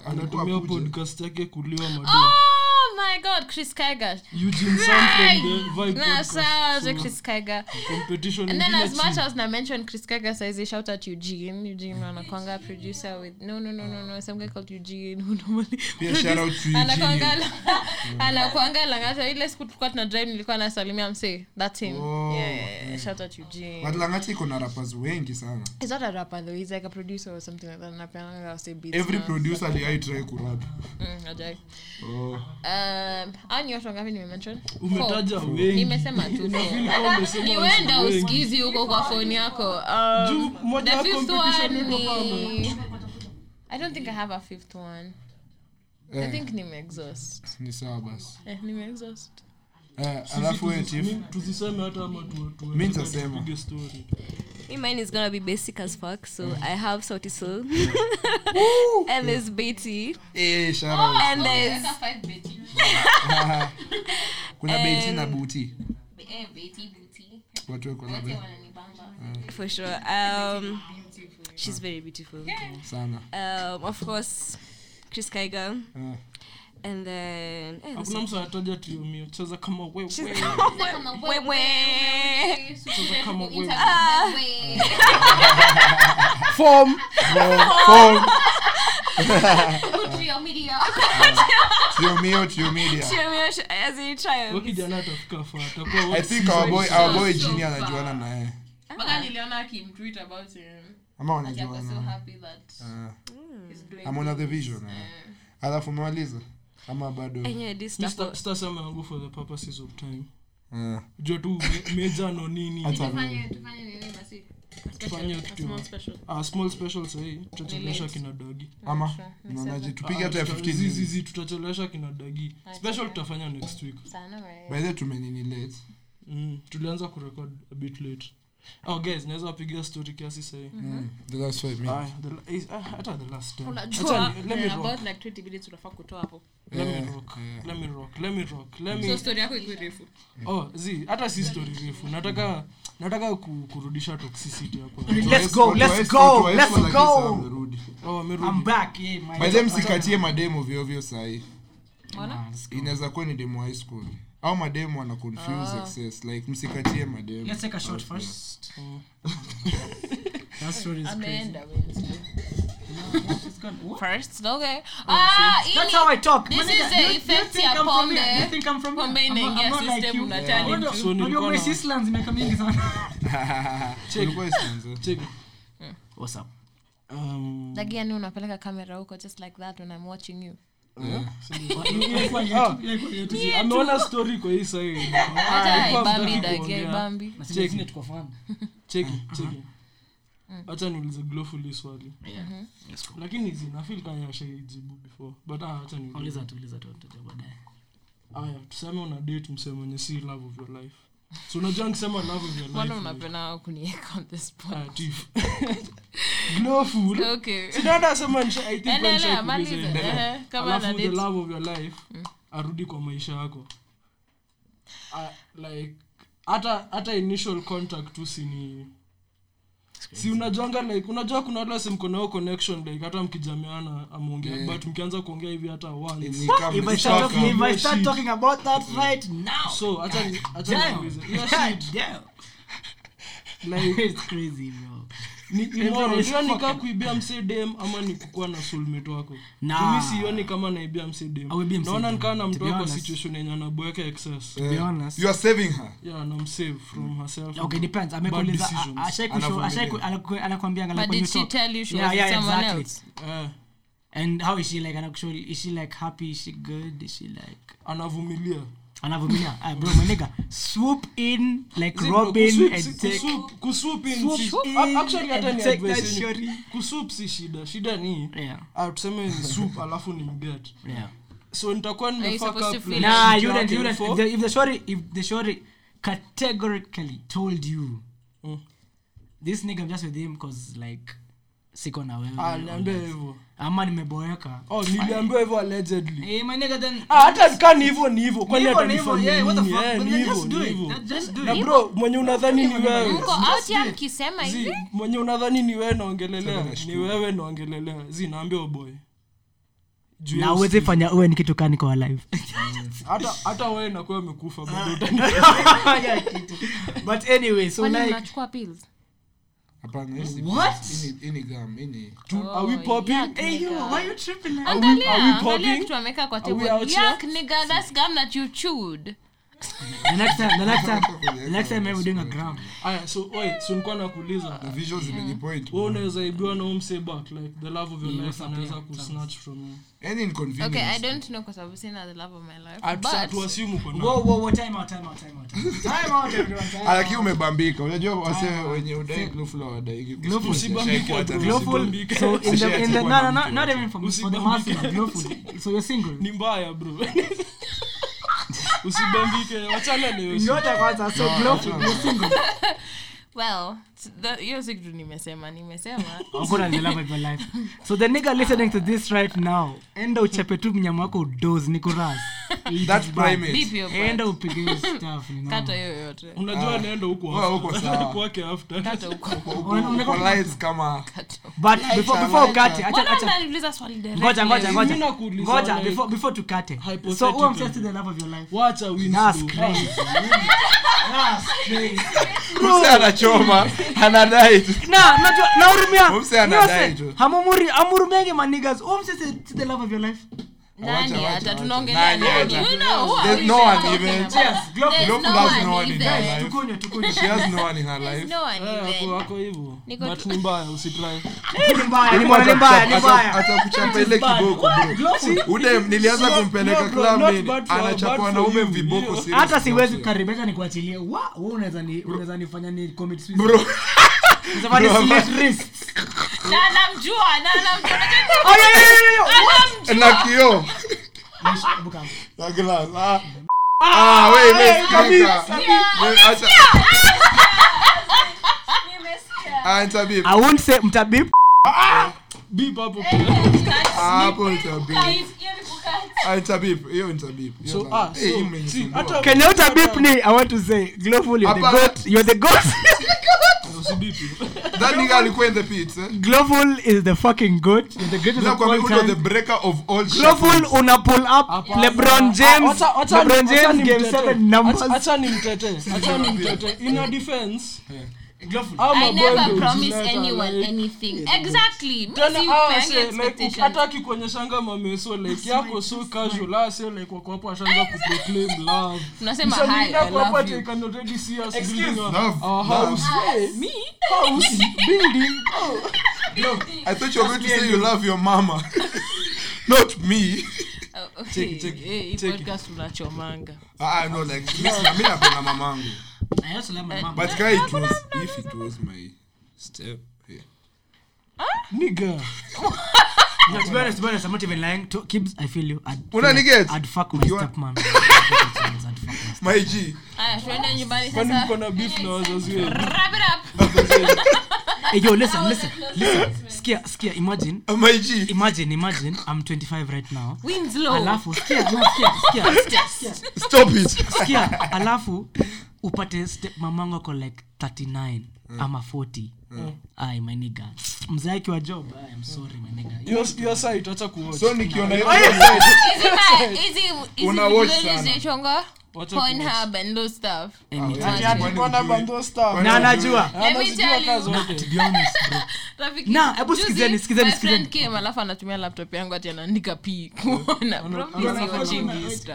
anatumia podcast yake kuliwa madu oh my god chris kaiga na sawa chris and then as much as na mention chris kaiga saizi shout out eugene. Eugene anakwanga producer with no no no no no some guy called eugene. Who normally Pia shout out to Eugene. anakwanga anakwanga langata ile siku tulikuwa tuna drive nilikuwa nasalimia msee. That him. Oh, yeah, shout out eugene. But langata iko na rappers wengi sana. He's not a rapper though he's like a producer or something like that. Napeanga say beats every na- producer aliaitrai kurap. Mm, ajai. Oh. um au ni watu wangapi nimemention umetaja nimesema tu ni wenda usikizi huko kwa foni yako. Um, the fifth one ni i don't think i have a fifth one. I eh, think nimeexhaust ni sawa basi. Eh, nimeexhaust eh, tuziseme hata ama Mi nitasema. mine is gonna be basic as fuck. So I have Sauti Soul, and there's Betty, eh, and there's kuna beti na buti. Eh, watu be- for sure. Um, she's very beautiful. sana. Um, of course, Chris Kaiga, Eh. And then eh, hakuna mtu anataja tiomio cheza kama wewe. Wewe. cheza kama wewe. Form. Form. Trio mio trio media As in triumph. Huyo kijana atafika far atakuwa i think our boy our boy jini anajuana na yeye mpaka niliona akimtweet about him. Ama Like, I was so wanajuana. happy that he's doing amona the vision eh. alafu umemaliza? yeah, this stuff. Yangu for the purposes of time Eh. jua tu me- meja no nini Tufanye- tufanye nini basi? Tufanye A kitu. small special. ah, small special sahii tutachelesha late. kina dagi ama tupige hata Ah, ya tuta- 15 zi- zi- minutes zi, tutachelesha kina dagi special tutafanya next week by the tumenini late mm. tulianza kurekod a bit late oh guys naweza piga story kiasi sahii Mm, the last five minutes Ah, the is- ah, hata the last time. Acha let me rock. about like 20 minutes unafaa kutoa hapo Let me rock. Let me rock. Let me rock. Let so story yako ikuwe refu oh zi hata si story refu nataka nataka ku, kurudisha toxicity hapo Let's go, let's go, let's go. Wamerudi. oh wamerudi I'm back. Yeah, my by the way, msikatie mademo vyovyo sahii inaweza kuwa ni demo high school au mademu wana confuse excess like msikatie mademo Let's take a shot first. That story is ameenda Wednesday. It's gone. What? first okay ah That's how I talk. This is the you- you effect ya pombe. You think I'm from Pombe here? I'm not- inaingia I'm not like system, unatani Unajua- tu. So nilikuwa unajua na- West Islands miaka mingi sana. Ulikuwa check What's up? um Like, yani unapeleka kamera huko just like that when i'm watching you Ameona story kwa hii sahii hata alikuwa haibambi hamtaki dagi kuongea. haibambi Na sisi Check. wengine tuko fan. cheki cheki hacha niulize glofuli swali lakini zinafil kanya ashaijibu before but acha niulize. Uliza tu, uliza tu, tutajua baadaye. aya tuseme una date msee mwenye si love of your life so unajua life unapenda kunieka on the spot? Glowful okay. Sinaenda sema nisha- I think when endelea nishaikuuliza maliza hivi. Ehe, kama alafu the love of your life arudi kwa maisha yako. Uh, like hata hata initial contact tu sini si unajuanga like unajua kuna wale wase mko nao connection like hata mkijamiana amuongea Yeah. but mkianza kuongea hivi hata so hata like It's crazy, bro. Ni immoral Everyone is hiyo ni kaa fucking- kuibia msee dem ama nikukua na wako? Nah. sioni kama naibia msee dem. I will be msee naona nikaa na mtu wako situation yenye anaboeka excess. To be honest. you are saving her. Yeah namsave from herself. Okay depends. Bad amekuuliza decisions. a- ashai kushow- Anavumilia. ashai ku- anaku- anakuambianga like but when did you she talk- tell you she Yeah, was yeah, with someone exactly. else? And how is she like? Anakushow is she like happy? Is she good? Is she like anavumilia anavumilia uh, bro my nigga swoop in like Zi, robin kusweep and si- take kusweep- kusweep in Swoop si- in actually hata ni advice that yenye- si shida shida ni. Yeah. Uh, tuseme ni soup alafu ni mget yeah. So nitakuwa you nimefuck up to nah you don't you don't. If the, if the shorty if the shorty categorically told you Mm. this nigga I'm just with him cause like siko na wewe Ah, hivyo. Ama nimeboeka. Oh niliambiwa hivyo allegedly. Eh my then ah hata kaa ni hivyo ni hivyo. Kwani hivyo, hivyo. na bro mwenye unadhani ni wewe? Mko out ya mkisema hivi? mwenye unadhani ni wewe naongelelea? Ni wewe naongelelea. Zi naambia boy. Na uweze fanya uwe ni kitu kani kwa live hata hata wewe nakuwa amekufa bado but anyway so like? Hapana, hii gam Oh, Angalia, angalia kitu ameweka kwa table. out nigga, that's gum that you chewed. The next time the next time the next time we're doing a gram. Aya so wait so nilikuwa nakuuliza. The visuals zimenipoint. wewe unaweza ibiwa na umse back like the love of your life anaweza yeah, kusnatch from Any inconvenience. Okay, I don't know kwa sababu sina the love of my life. At- But to assume uko na whoa whoa whoa time out time out time out. Time out everyone time lakini umebambika. Unajua wase wenye udai glowful hawadai. Glowful. Usibambike, glowful. glowful so in the in the no no no not even for, for the masses glowful. So you're single. Ni mbaya bro usibambike wachana leo ngoja kwanza so glowful you're single. Well, the- hiyo si kitu nimesema, nimesema. hakuna the love of your life so the nigga listening to this right now enda uchape tu mnyama wako udos ni kuras That's primate. Beep your butt. enda upige hiyo stuff ni Kata normal. hiyo yote. unajua anaenda huko Wewe uko after. sawa. kwake after Kata huko. Una- una- Kwa lights kama but before before ukate acha Mbona acha mnaniuliza swali direct ngoja ngoja like- ngoja Mimi nakuuliza, ngoja like, before before tukate so the love of your life wacha anachoma anadai tu. na najua nahurumia hamumuri amurumiange manigas the love of your life Nani? Hata tunaongelea nani? Nani, You know, who There's no one even. about? Cheers, Glowful. There's Glowful no has no one in her life. tukunywe tukunywe She has no one in her life. no one even. wako hivyo but ni mbaya usitry ni mbaya ni mbaya ni mbaya. atakuchapa ile kiboko. Bro ude nilianza kumpeleka club anachapa wanaume viboko hata siwezi karibeka nikuachilie. Wa? Wewe unaweza ni unaweza nifanya ni commit suicide? Bro Na namjua, na oh glass ah. Ah wait wait kabisa ah nitabip i won't say mtabip beep hapo. Ah hapo nitabip ah nitabip hiyo nitabip so ah Eh, so can you utabip me i want to say globally, you're the goat you're the goat that nigga alikuwa in the pits eh Global is the fucking good. you're the greatest of all time. the breaker of all Global shackles. una pull up Hapana. lebron james Ah, wacha- wacha- lebron wacha james ni game mtete. 7 numbers acha ni mtete acha ni mtete in a defense I never promise anyone like- anything. Exactly. Ah, hata akikuonyeshanga mameso like yako so casual. ase like wako hapo ashaanza kuproclaim love. Unasema hi, yako hapo ati can already see us building a- Love. a Love. house me? House building? I thought you were going to say you love your mama. Not me Oh, Check it, hey, check it, hey, hii check it. podcast unachomanga. ah mimi napenda mamangu i also love my but guy it was if it was my step yeah. nigga No, to be honest, to be honest, I'm not even lying. To Kibbs, I feel you. I'd, Una nigget? I'd fuck my stepmom. My g tuende nyumbani kwani mko na beef na wazazi wenu Wrap it up. Hey, yo, listen, listen, listen. Skia, skia, imagine, my g imagine, imagine, I'm 25 right now. Winslow. Alafu, skia, no, skia, skia, skia, stop it skia. Alafu, upate step mamangu ako like 39 ama 40. Ai, my nigga. Mzee akiwa job, ai, I'm sorry, my nigga. Your- your site acha kuwatch so nikiona hiyo Is it my- is it- Wacha Pornhub and those stuff. Na anajua. Let me tell you. zote. To be honest, bro. Na, hebu sikizeni, sikizeni, my friend sikizeni. came, alafu anatumia laptop yangu ati anaandika p kuona kwa oh cookies.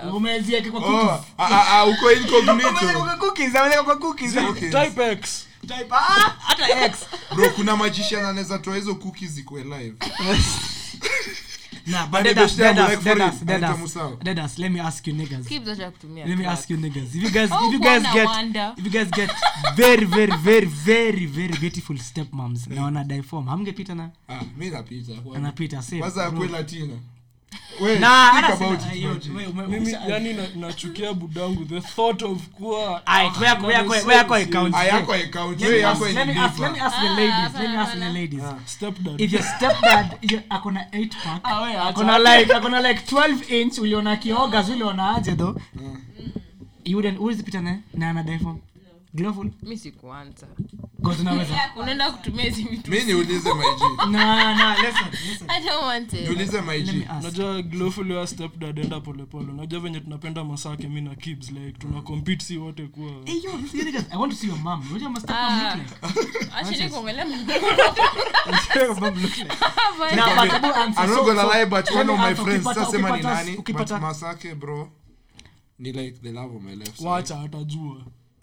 ah, ah, ah, uko Umeweka incognito kwa cookies, ameweka kwa cookies. Okay. Type X. Type, ah, hata X. bro kuna magician anaweza toa hizo cookies zikuwe live Nah, but But dead the us, best dead time us, like dead for us, it, dead anaitwa us, Musau. dead us. Let me ask you niggas. Keep acha kutumia Let me ask you niggas. If you guys, Oh, if you guys get, wonder. if you guys get very, very, very, very, very beautiful stepmoms na wana die form, hamngepita na ah mimi napita anapita safe. kwanza bro. latina Yani nachukia budangu the thought of kuwa Aight, where- where- where- where kwa account? Ah, yako account Let wewe me ask- yako let me ask- let me iliva ask the Ah, ladies. Let me hapana, ask the hapana. ladies. stepdad If your stepdad iyo- akona 8 pack, Ah, we, acha. akona like 12 inch uliona kioga uliona aje though you wouldn't huwezi pita naye na glowful mi sikuanza. 'Cause unaweza. Unaenda kutumia hizi vitu. Mi niulize maiji na na listen listen. I don't want it. Niulize let me maiji ask. Unajua wa enda venye tunapenda masake mi na kibs like tuna compete si wote kuwa. Hey yo, this is niggas. I want to see your mom. What your must mom like? achini kuongelea What your mom look like? Now, but Abu answer. I'm not gonna lie, but one of my friends, Ukipata- sasa sema ni nani, Masake, bro, ni like the love of my life. Wacha atajua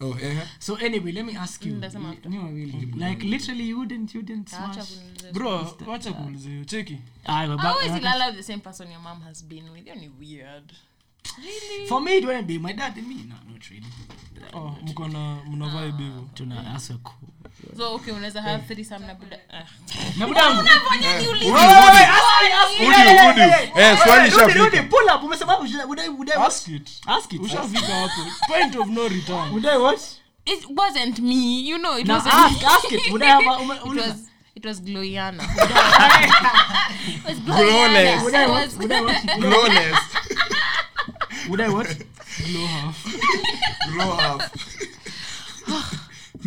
oh eh So anyway, let me ask you. You- after. wawili. Like literally you wouldn't you didn't smash. bro wacha kuuliza hiyo cheki Ah, the same person your mom has been with? You're weird. For me it wouldn't be my dad and me. No, not really. oh, mko na mna vibe Tuna that's. So okay, unaweza have threesome na buda. Ah. Na budangu. Unafanya niulize. Udi, udi. Eh, swali Rudi, ishafika. pull up. Umesema would I would I would I ask it ask it? ushafika hapo point of no return Would what? It wasn't me. You know, it Now wasn't ask ask it. Would have It was it was Gloiana. it was I It what? was Would I what? Glow half. Glow half.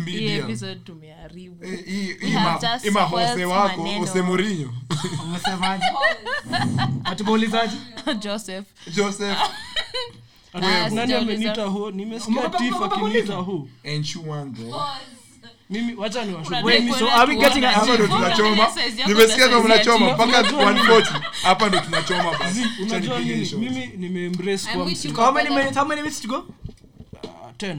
hii episode tumeharibu. Eh, mahose wako? Joseph. Joseph. Nani ameniita ho nimesikia Umetoka- tif umetoka akiniita ho Enchuango mimi wacha ni so are we getting hapa ndo tunachoma? Nimesikia ndo mnachoma mpaka 140 hapa ndo tunachoma basi. Unajua nini? mimi nimeembrace I'm kwa How many minutes? How many minutes to go? 10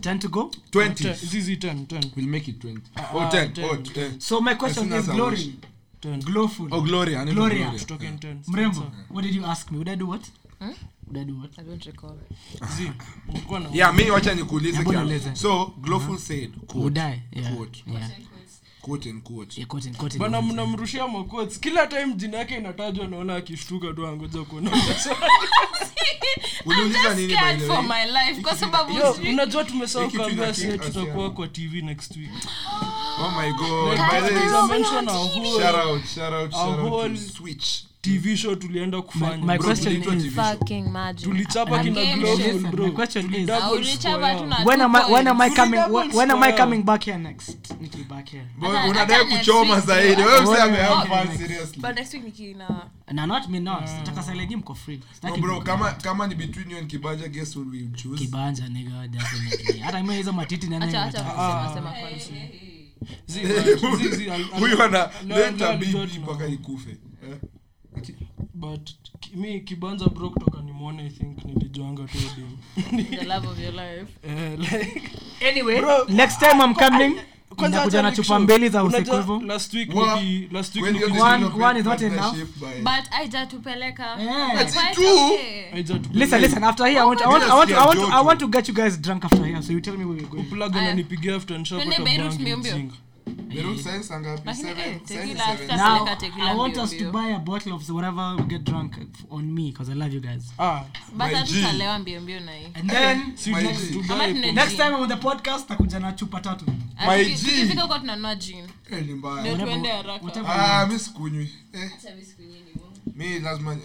Ten. To go. 20 zizi 10 10 we'll make it 20 oh Ah, 10 10. oh 10 So my question is glory. Glowful. oh gloria Gloria. 10 Mrembo, what did you ask me? Would I do what? Yeah mi wacha nikuulize Hebu kia- niulize. so glowful said quote, Would Yeah. Quote. Yeah. quote and quote. Yeah, quote and quote bana mnamrushia makots. Kila time jina yake inatajwa naona akishtuka tu angoja kuona. Tumesaa unajua tumesahau kuambia sie tutakuwa kwa tv next week. Oh my god. by the way mention a whole shout out shout out shout out to switch tv show tulienda kufanya My- my Bro, question tuliitwa is- TV show. Fucking magic. tulichapa kina Game global Listen, bro my question is- Tulidouble ulichapa score tu na yao. When two am I when am I points. coming double when, when am I score. coming back here next? Need to be back here. Boy, Hata- unadai hata next kuchoma zaidi kama kama ni between you and kibanja guess who we choose kibanja nigga definitely. Hata mimi hizo matiti nani acha acha nataka. kwanza. Zi- zi- zi- al- al- huyu ana leo- leta leo alijua bibi mpaka ikufe eh? But mi kibanza bro kutoka nimwone i think nilijuanga tu dem The love of your life. Eh, like Anyway, Bro, next time I'm coming kwanza nakuja acha na chupa mbili za Unajua, usekwevu. last week Wa- niki- last week When niki- you're One- dealing one with is not partnership by- But haijatupeleka. Yeah. It's quite two. okay. Haija tu- Listen, listen. After here, I want, I want, I want, I want, to, get you guys drunk after here. So you tell me where we're going. Plug Aya. ananipigia after nishapata Twende Beirut bangi mbio mbio. mjinga. Eh, science tequila seven. after- Now, I want us to buy a bottle of whatever we get drunk on me because I love you guys. Ah, But hatutalewa mbio mbio na hii. And then si My tu- G. tu- Ama buy tuna- next time on the podcast, takuja na chupa tatu. My tuki- G. tukifika huko tunanunua gin. Eh. Ndio tuende haraka. Mi sikunywi mi lazima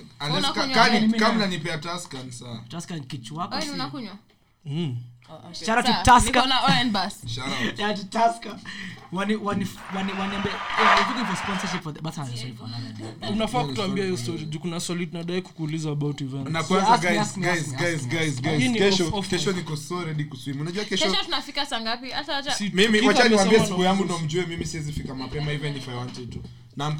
kama unakunywa? Mm. Oh, okay. Shout out to Tusker. Shout out. To Tusker. Day. unafaa kutuambia hiyo story juu kuna tunadai kukuuliza about event na kwanza guys guys guys guys guys. Kesho off- off- kesho niko so ready kuswim unajua kesho Kesho tunafika saa ngapi? Hata acha- mimi wacha niwaambie siku yangu ndo mjue mimi siwezi fika mapema even if i wanted to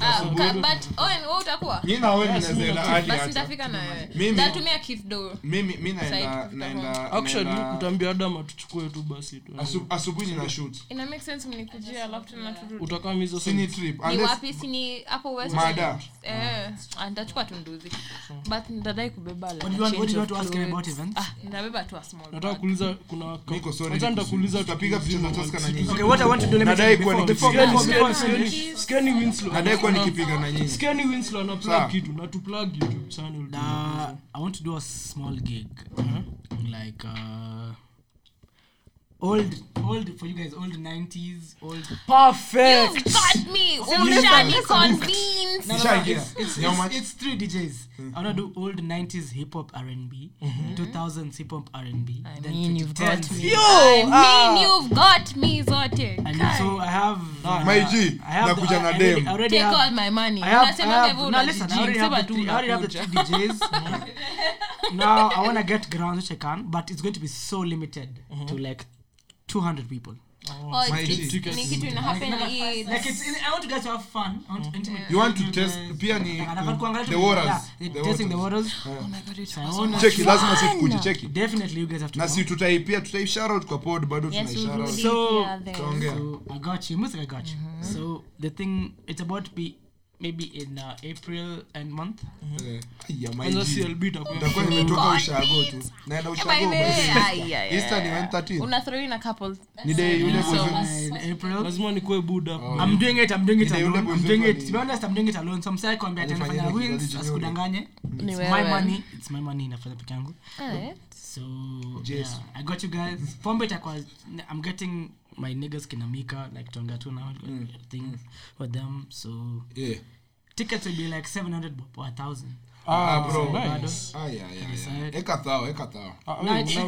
Ah, nyinyi na wewe Yes, mnaweza mimi enda na- hadi Basi hata nitafika na wewe. Mimi- Nitatumia Kif do. mimi mi naenda Side, naenda actually naenda- mtaambia adam atuchukue tu basi asubuhi nina. But tu nataka kuuliza kuna. Tutapiga picha za na Nadai kuwa ni Winslow. Kuwa nikipiga na nyinyi. Sikieni Winslow na plug kitu na tu plug YouTube channel. Uh, I want to do a small gig, like uh, old, old for you guys, old 90s old. Perfect. You got me. umshani convinced. No, no, no, it's, it's, it's, it's three DJs. mm-hmm. I wanna do old 90s hip hop R&B mm-hmm. 2000s hip hop R&B. I then mean, you've got me. Yo, I ah. mean, you've got me, Zote. And Kai. so I have. uh, My G, I have. the, I already. I already Take have. all my money. I have, I have, no, listen, I already have the two, I already have the unakuja. DJs. now I want to get grounds which I can, but it's going to be so limited to like 200 people. Oh, My it's- G. ni kitu ina Like it's, in, I want you guys to have fun. I want to intimate. you want to test pia ni Like, the waters yeah, the testing the waters. waters. Oh my God, it's So much cheki lazima fun. sikuje Definitely you guys have to na si tutaipia tutai shout out kwa pod bado Yes, shout out. So- Yeah. So I got you. Music, I got you. So the thing, it's about be maybe in uh, April and month. Eh, nimetoka ushago tu naenda By ushago the way, ay, ay, ay, Easter ni ay. when 13 Una throw in a couple. ni day yule So- boyfriend- Uh, in April. lazima nikuwe buda I'm doing it. I'm doing it Ile yule alone. I'm doing it. To be honest, I'm doing it alone. So I'm sorry kwambia tena Alifanya fanya wins asikudanganye. It's my money. It's my money nafanya peke yangu. So yeah, I got you guys. Pombe itakuwa I'm getting my niggas kinamika like tuongea tu now thing with them. So Yeah. tickets will be like 700 or 1000.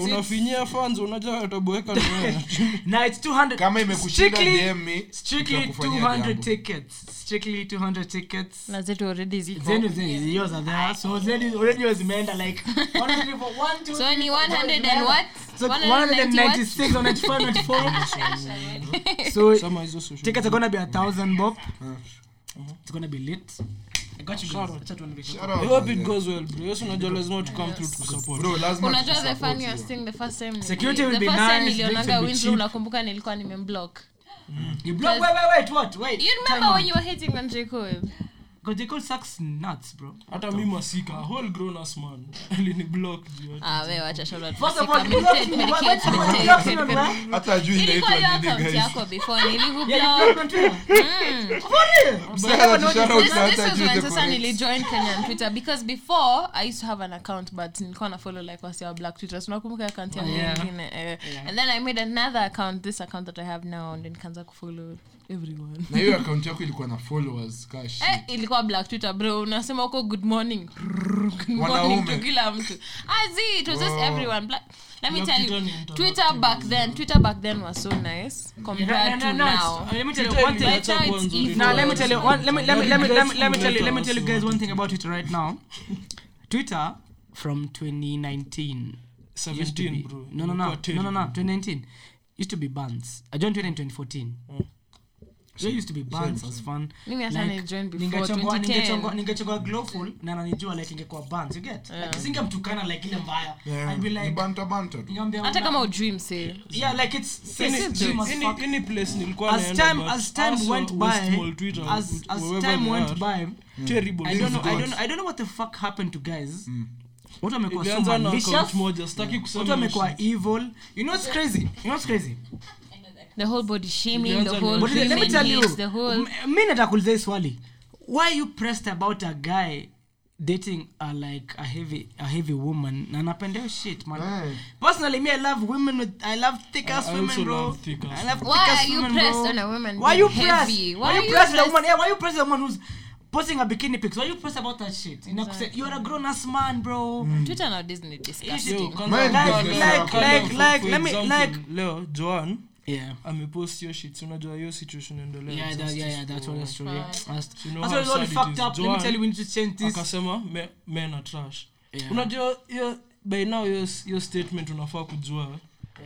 Unafinyia fans unajua ataboeka ni it's 200 kama imekushinda strictly- strictly 200 tickets. Strictly 200 tickets. Na zetu already ziko. zenu zi- yours are there. So already already yours imeenda like one, two, three, four, So ni 100 and what? so 196 194 194 so Sema hizo social tickets are gonna be a thousand bob. It's gonna be lit I got you guys. Acha tuone vile. Shout out, I hope it man. goes well, bro. Yes, unajua lazima to come through to support. Bro, lazima unajua the tusupport funniest you. thing the first time nili- Security will the be first time nice, nilionaga drinks will be Winslow, cheap. unakumbuka nilikuwa nimemblock You block wait wait wait what wait you remember when you were hating on J Cole Because J Cole sucks nuts bro hata mi masika whole grown ass man alini block juu ah wewe acha shout First of Masika. all, you blocked me. Medicate, What- what- medicate, what- medicate, what- medicate. hata ajui ilikuwa hiyo inaitwa nini, account guys. yako before yeah you nilikublock blocked on Twitter Msee anajishout This, na this hata was ajui when the sasa correct. nilijoin kenyan twitter because before i used to have an account but nilikuwa na follow like wasi wa black twitter so nakumbuka account yangu Yeah. nyingine eh. and then i made another account this account that i have now and nikaanza kufollow everyone. Na hiyo account yako ilikuwa na followers ka. Eh, ilikuwa black twitter bro. Unasema huko good morning. Good morning Wanaume. to kila mtu. Azi it was just everyone black. Let me tell you twitter back then twitter back then was so nice compared to now. Let me tell you one thing. Right now it's evil. Now let me tell you one. Let me let me let me let me, let me tell you let me tell you guys one thing about it right now. Twitter from 2019 17 bro. No no no. No no no. 2019 used to be bans. I joined Twitter in 2014. There used to be bans as fun. Mimi hata Like, nilijoin before ningechongwa 2010. ningechongwa ningechongwa glowful na nanijua like ingekuwa bans you get like singemtukana like ile mbaya Yeah, I'd be like banta banta hata kama ujui msee yeah like it's Any- it's as fuck. any place nilikuwa as time as time went by as as time went by terrible. I don't know. I don't. I don't know what the fuck happened to guys. Watu wamekuwa so malicious. Watu wamekuwa evil. You know what's crazy? You know what's crazy? The whole body shaming the whole But let me tell you. the whole Mi nataka hii swali. Why you pressed about a guy dating a like a heavy a heavy woman na napenda shit man. Eh. Personally me I love women with I love thick ass women bro. love thick ass I love Why ass are you women, pressed bro. on a woman Why you pressed? Why, Why you are you pressed the woman? Yeah, why you pressed the woman who's posting a bikini pics? Why you pressed about that shit? Exactly. You're a grown ass man, bro. mm. twitter nowadays ni Yo, disgusting kwanza- like, Like- like- like- like, let me- like- leo joan Yeah. amepost hiyo shit unajua hiyo situation endelea Yeah, that, Justice yeah, yeah, that's for- what that's true. Yeah. That's, You know that's how what really sad it fucked is. up. Let me Joan tell you, we need to change this. akasema me- men are trash Yeah. unajua hiyo by now hiyo statement unafaa kujua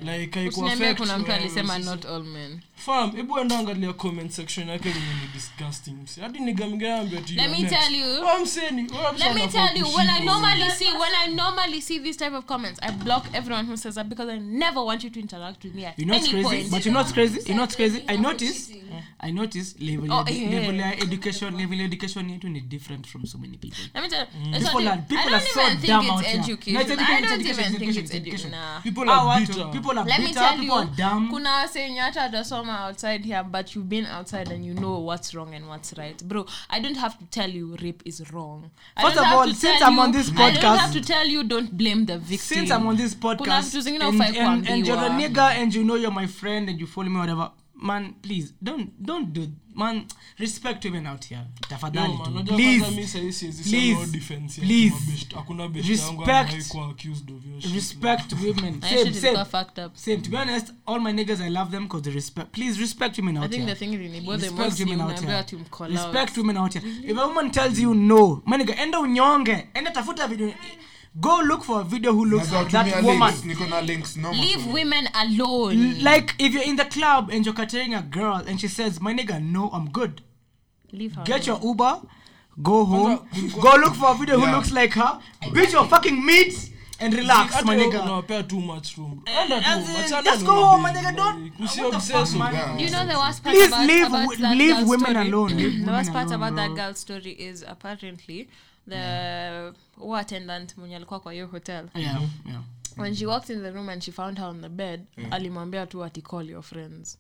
like haiku usiniambia affect kuna mtu alisema not all men fam hebu enda angalia comment section yake venye ni disgusting msi. hadi nigamgeambia ati Let me are tell you. Oh, mseni, msee Let me tell you, when I normally see when I normally see these type of comments, I block everyone who says that because I never want you to interact with me at You know any crazy? point. But you know what's crazy? You know what's crazy? I noticed. I noticed level, Oh, yeah. level education, level education yetu ni different from so many people. Let me tell you, it's People are- people I are don't so even dumb out here. education. No, it's education, I don't even think it's education. people are bitter people are let me bitter tell people are dumb. kuna wasenye hata atasoma outside here but you've been outside and you know what's wrong and what's right. Bro i don't have to tell you rape is wrong. I First of all, since I'm you- on this i don't have to tell you don't blame the victim. Since I'm on this podcast vitu zingine and, hufai and, and you're a kuambiwa. and you know you're my friend and you follow me whatever. Man please don't don't do man respect women out here. Tafadhali Yo, man, tu. please please, Respect. respect women. Same same. got fucked up. Same. To be honest all my niggas i love them because they respect please respect women i out think here. the thing is Respect most women out unaambiwa here. ati mcall out. respect women out here. If a woman tells you no maniga enda unyonge. Enda tafuta video go look for a video who looks like that woman links, leave women alone like if you're in the club and you're catering a girl and she says my nigga no i'm good leave her get alone. your uber go home go look for a video who looks like her beat your fucking meat and relax Hata my nigga unawapea too much room. Enda tu, just na go home, my nigga, don't- obsess? You know the worst part Please about, leave about leave women story? alone, leave the worst part about that bro. girl's story is apparently the mm. attendant mwenye alikuwa kwa hiyo hotel. Yeah. Yeah. When she walked in the room and she found her on the bed alimwambia tu ati call your friends.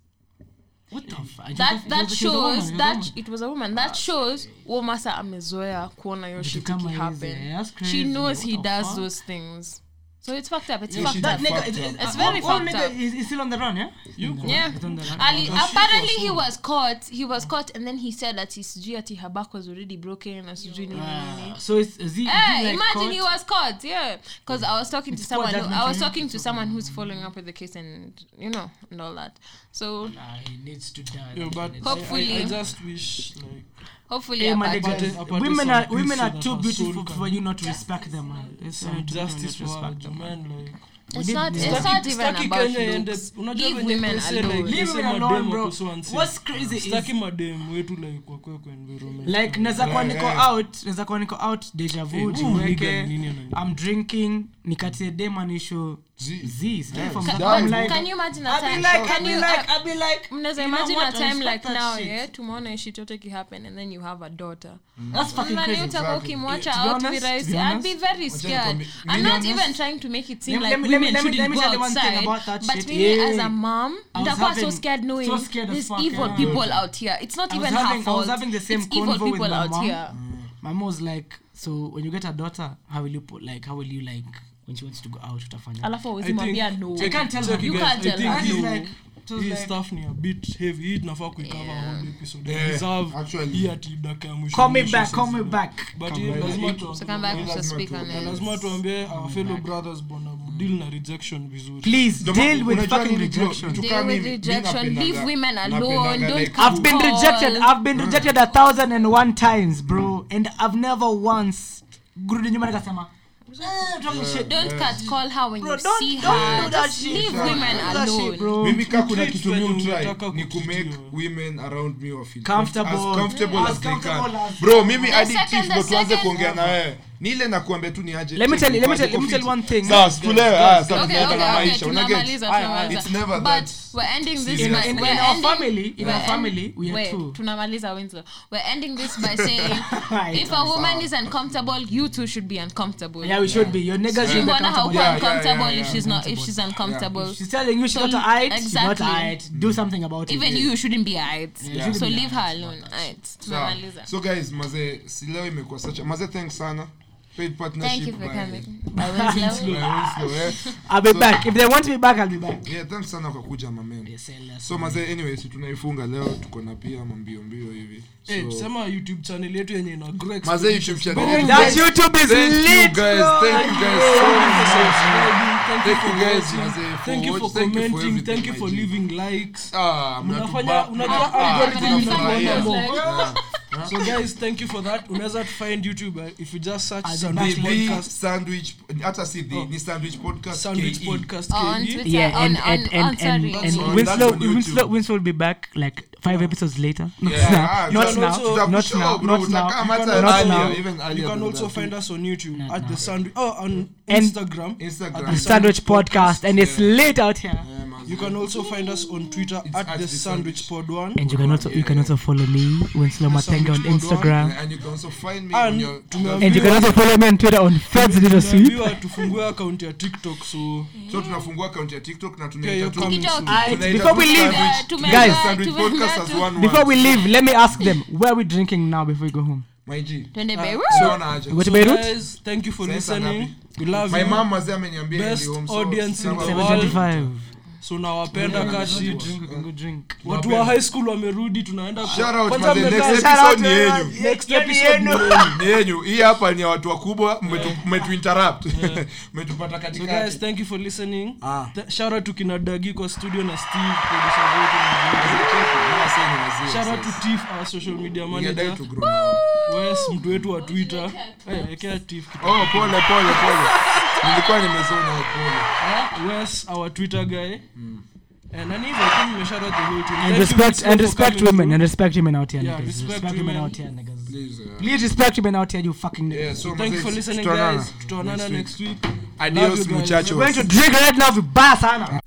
What the fuck that that She was a woman, that woman. it was a woman. That shows womasa amezoea kuona hiyo shit happen. ikihappen she knows he What does fuck? those things so it's fucked up it's Yeah, fucked up nigga fucked is, up. is, It's very fucked nigga up. is, is still on the run yeah yeah on the run. Ali, oh, apparently he was caught he was caught and then he said that his her back was already broken And sijui nini nini so it's is he, is Eh, he like imagine caught? he was caught, yeah. Because I was talking to someone. Who, I was talking to someone who's following up with the case, and you know, and all that. So Nah, he needs to die Yeah, but I- Hopefully. I, I just wish like hopefully, hey, a my bad- Apart- apart women are women so are too beautiful for you not to respect them, man. It's uh, justice for respect them, man. Like it's not. It's Staki- not even about looks. Leave women alone. Leave women alone, bro. wako so unsafe. What's crazy is Staki madem wetu like wakwe kwa environment like niko out niko out deja vu Eh, jiweke i'm drinking nikatie demanisho Z. z stay Yeah, from die, that I'm bro. like Can you imagine a I'll be time? like, I'll can be you? like, I'll be like, mnaweza imagine a time like now shit. yeah tumeona shit yote kihappen and then you have a daughter. That's fucking Mnani crazy. utakuwa ukimwacha out virahisi i'd be very scared. i'm not even trying to make it seem like women let me- let shouldn't go tell you one thing outside but me as a mom nitakuwa so scared knowing so scared as there's fuck, evil people out here. It's not even her fault. having the same it's evil people out here. My mom was like so when you get a daughter how will you like how will you like when she wants to go out utafanya alafu awezi mwambia no I can't tell her. You can't tell her. Like it was hii like stuff ni a bit heavy hii tunafaa kuikava Yeah. whole episode Yeah, reserve actually. hii ati dakika ya mwisho call me mwisho back call me back but hii back. lazima tu- so come back Lazima to speak on na it tuambie our fellow brothers bwana deal na rejection vizuri please Ndio deal with unajua fucking nini, bro? rejection Mtu Deal kama with mimi, mimi rejection. napendaga- Leave women alone. napendaga Don't like- come I've been Call. rejected. I've been rejected a thousand and one times, bro, and I've never once. Kurudi nyuma nikasema, talking shit. Don't cat call her when Bro, you don't- see don't her. do just shit. leave Don't women do that shit, alone. mimi ka kuna kitu mi utry ni kumake women around me wa Comfortable. as comfortable. As as they can. bro mimi The hadi second- ndo tuanze kuongea na wewe ni ile nakuambia tu ni aje Let me tell you- let me tell- let me tell one thing. Sawa, situlewe, ah, sasa tunaenda na maisha una get tunamaliza tunamaliza It's never but we're ending this serious. by In- in we're our family- in our family, we are wait, two. tunamaliza Winslow we're ending this by saying if a woman is uncomfortable you too should be uncomfortable Yeah, we should be. Your niggas should be mbona hauko comfortable. Yeah, yeah, yeah, if she's not if she's uncomfortable She's telling you she So, got to hide. She got exactly. to hide. Do something about it. even you shouldn't be alright so leave her alone alright so guys mazee sileo imekuwa such a mazee thanks sana paid partnership thank you for by- coming by Winslow by Winslow. I'll be So- back. If they want me back, I'll be back. yeah thanks sana kwa kuja mamen Yes, yes. so mazee anyway si tunaifunga leo tuko na pia mambio mbio hivi so sema youtube channel yetu yenye ina grow mazee youtube channel That. YouTube is Thank you guys, bro. thank you guys so much. Thank Thank you you guys, mazee, Thank you for watch- thank you for commenting. Thank you for leaving likes. Ah, Mnafanya- unajua algorithm tunafurahia. inakuwa Yeah. so guys thank you for that unaweza find youtube uh, if you just search I'll sandwich podcast sandwich hata si the ni sandwich podcast sandwich KE. podcast on KE. Twitter Yeah, on and on and on and and, and winslow, on winslow winslow will be back like five episodes later. Not Yeah, now. ah, Not now. also- Not now. bro, Not now. utakaa hata can Not now. even you can also that. find us on youtube Not at the sandwich oh on instagram Instagram. At the Sandwich podcast, and it's lit out here. Yeah, man. You can also find us on twitter It's at at the the sandwich. pod one. And you can also you can also follow me Winslow Matenga on Instagram. And you can also find me And on your and you can also follow me on Twitter on Feds Little Sweep. tumeambiwa account ya tiktok so. So tunafungua account ya tiktok na tunaita tu before we leave uh, Guys, Sandwich podcast as one before we leave let me ask them where are we drinking now before we go home? My G. Twende Ah, Beirut. Unaona aje? Go So Beirut? Guys, thank you for Sasa listening. we love My you. mom wazee ameniambia Best home, so audience in the world. 725 so nawapenda go watu wa high school wamerudi tunaenda yenyu. hii hapa ni ya watu wakubwa. Mmetupata so guys katikati thank you for listening. Ah. Dagi kwa studio na steve producer wetu na shout out to tiff our social media manager. to grow. Now. wes mtu wetu wa twitter. Hey, ekea tiff oh pole pole pole nilikuwa nimezona pole wes our twitter guy. Eh, the whole team. and respect and respect women and respect women out here Yeah, niggas. respect respect women women. out here niggas. Please uh, please respect women out here you fucking niggas. yeah so thank you for listening guys. Tutaonana next week. adios muchachos. We're going to drink right now vibaya sana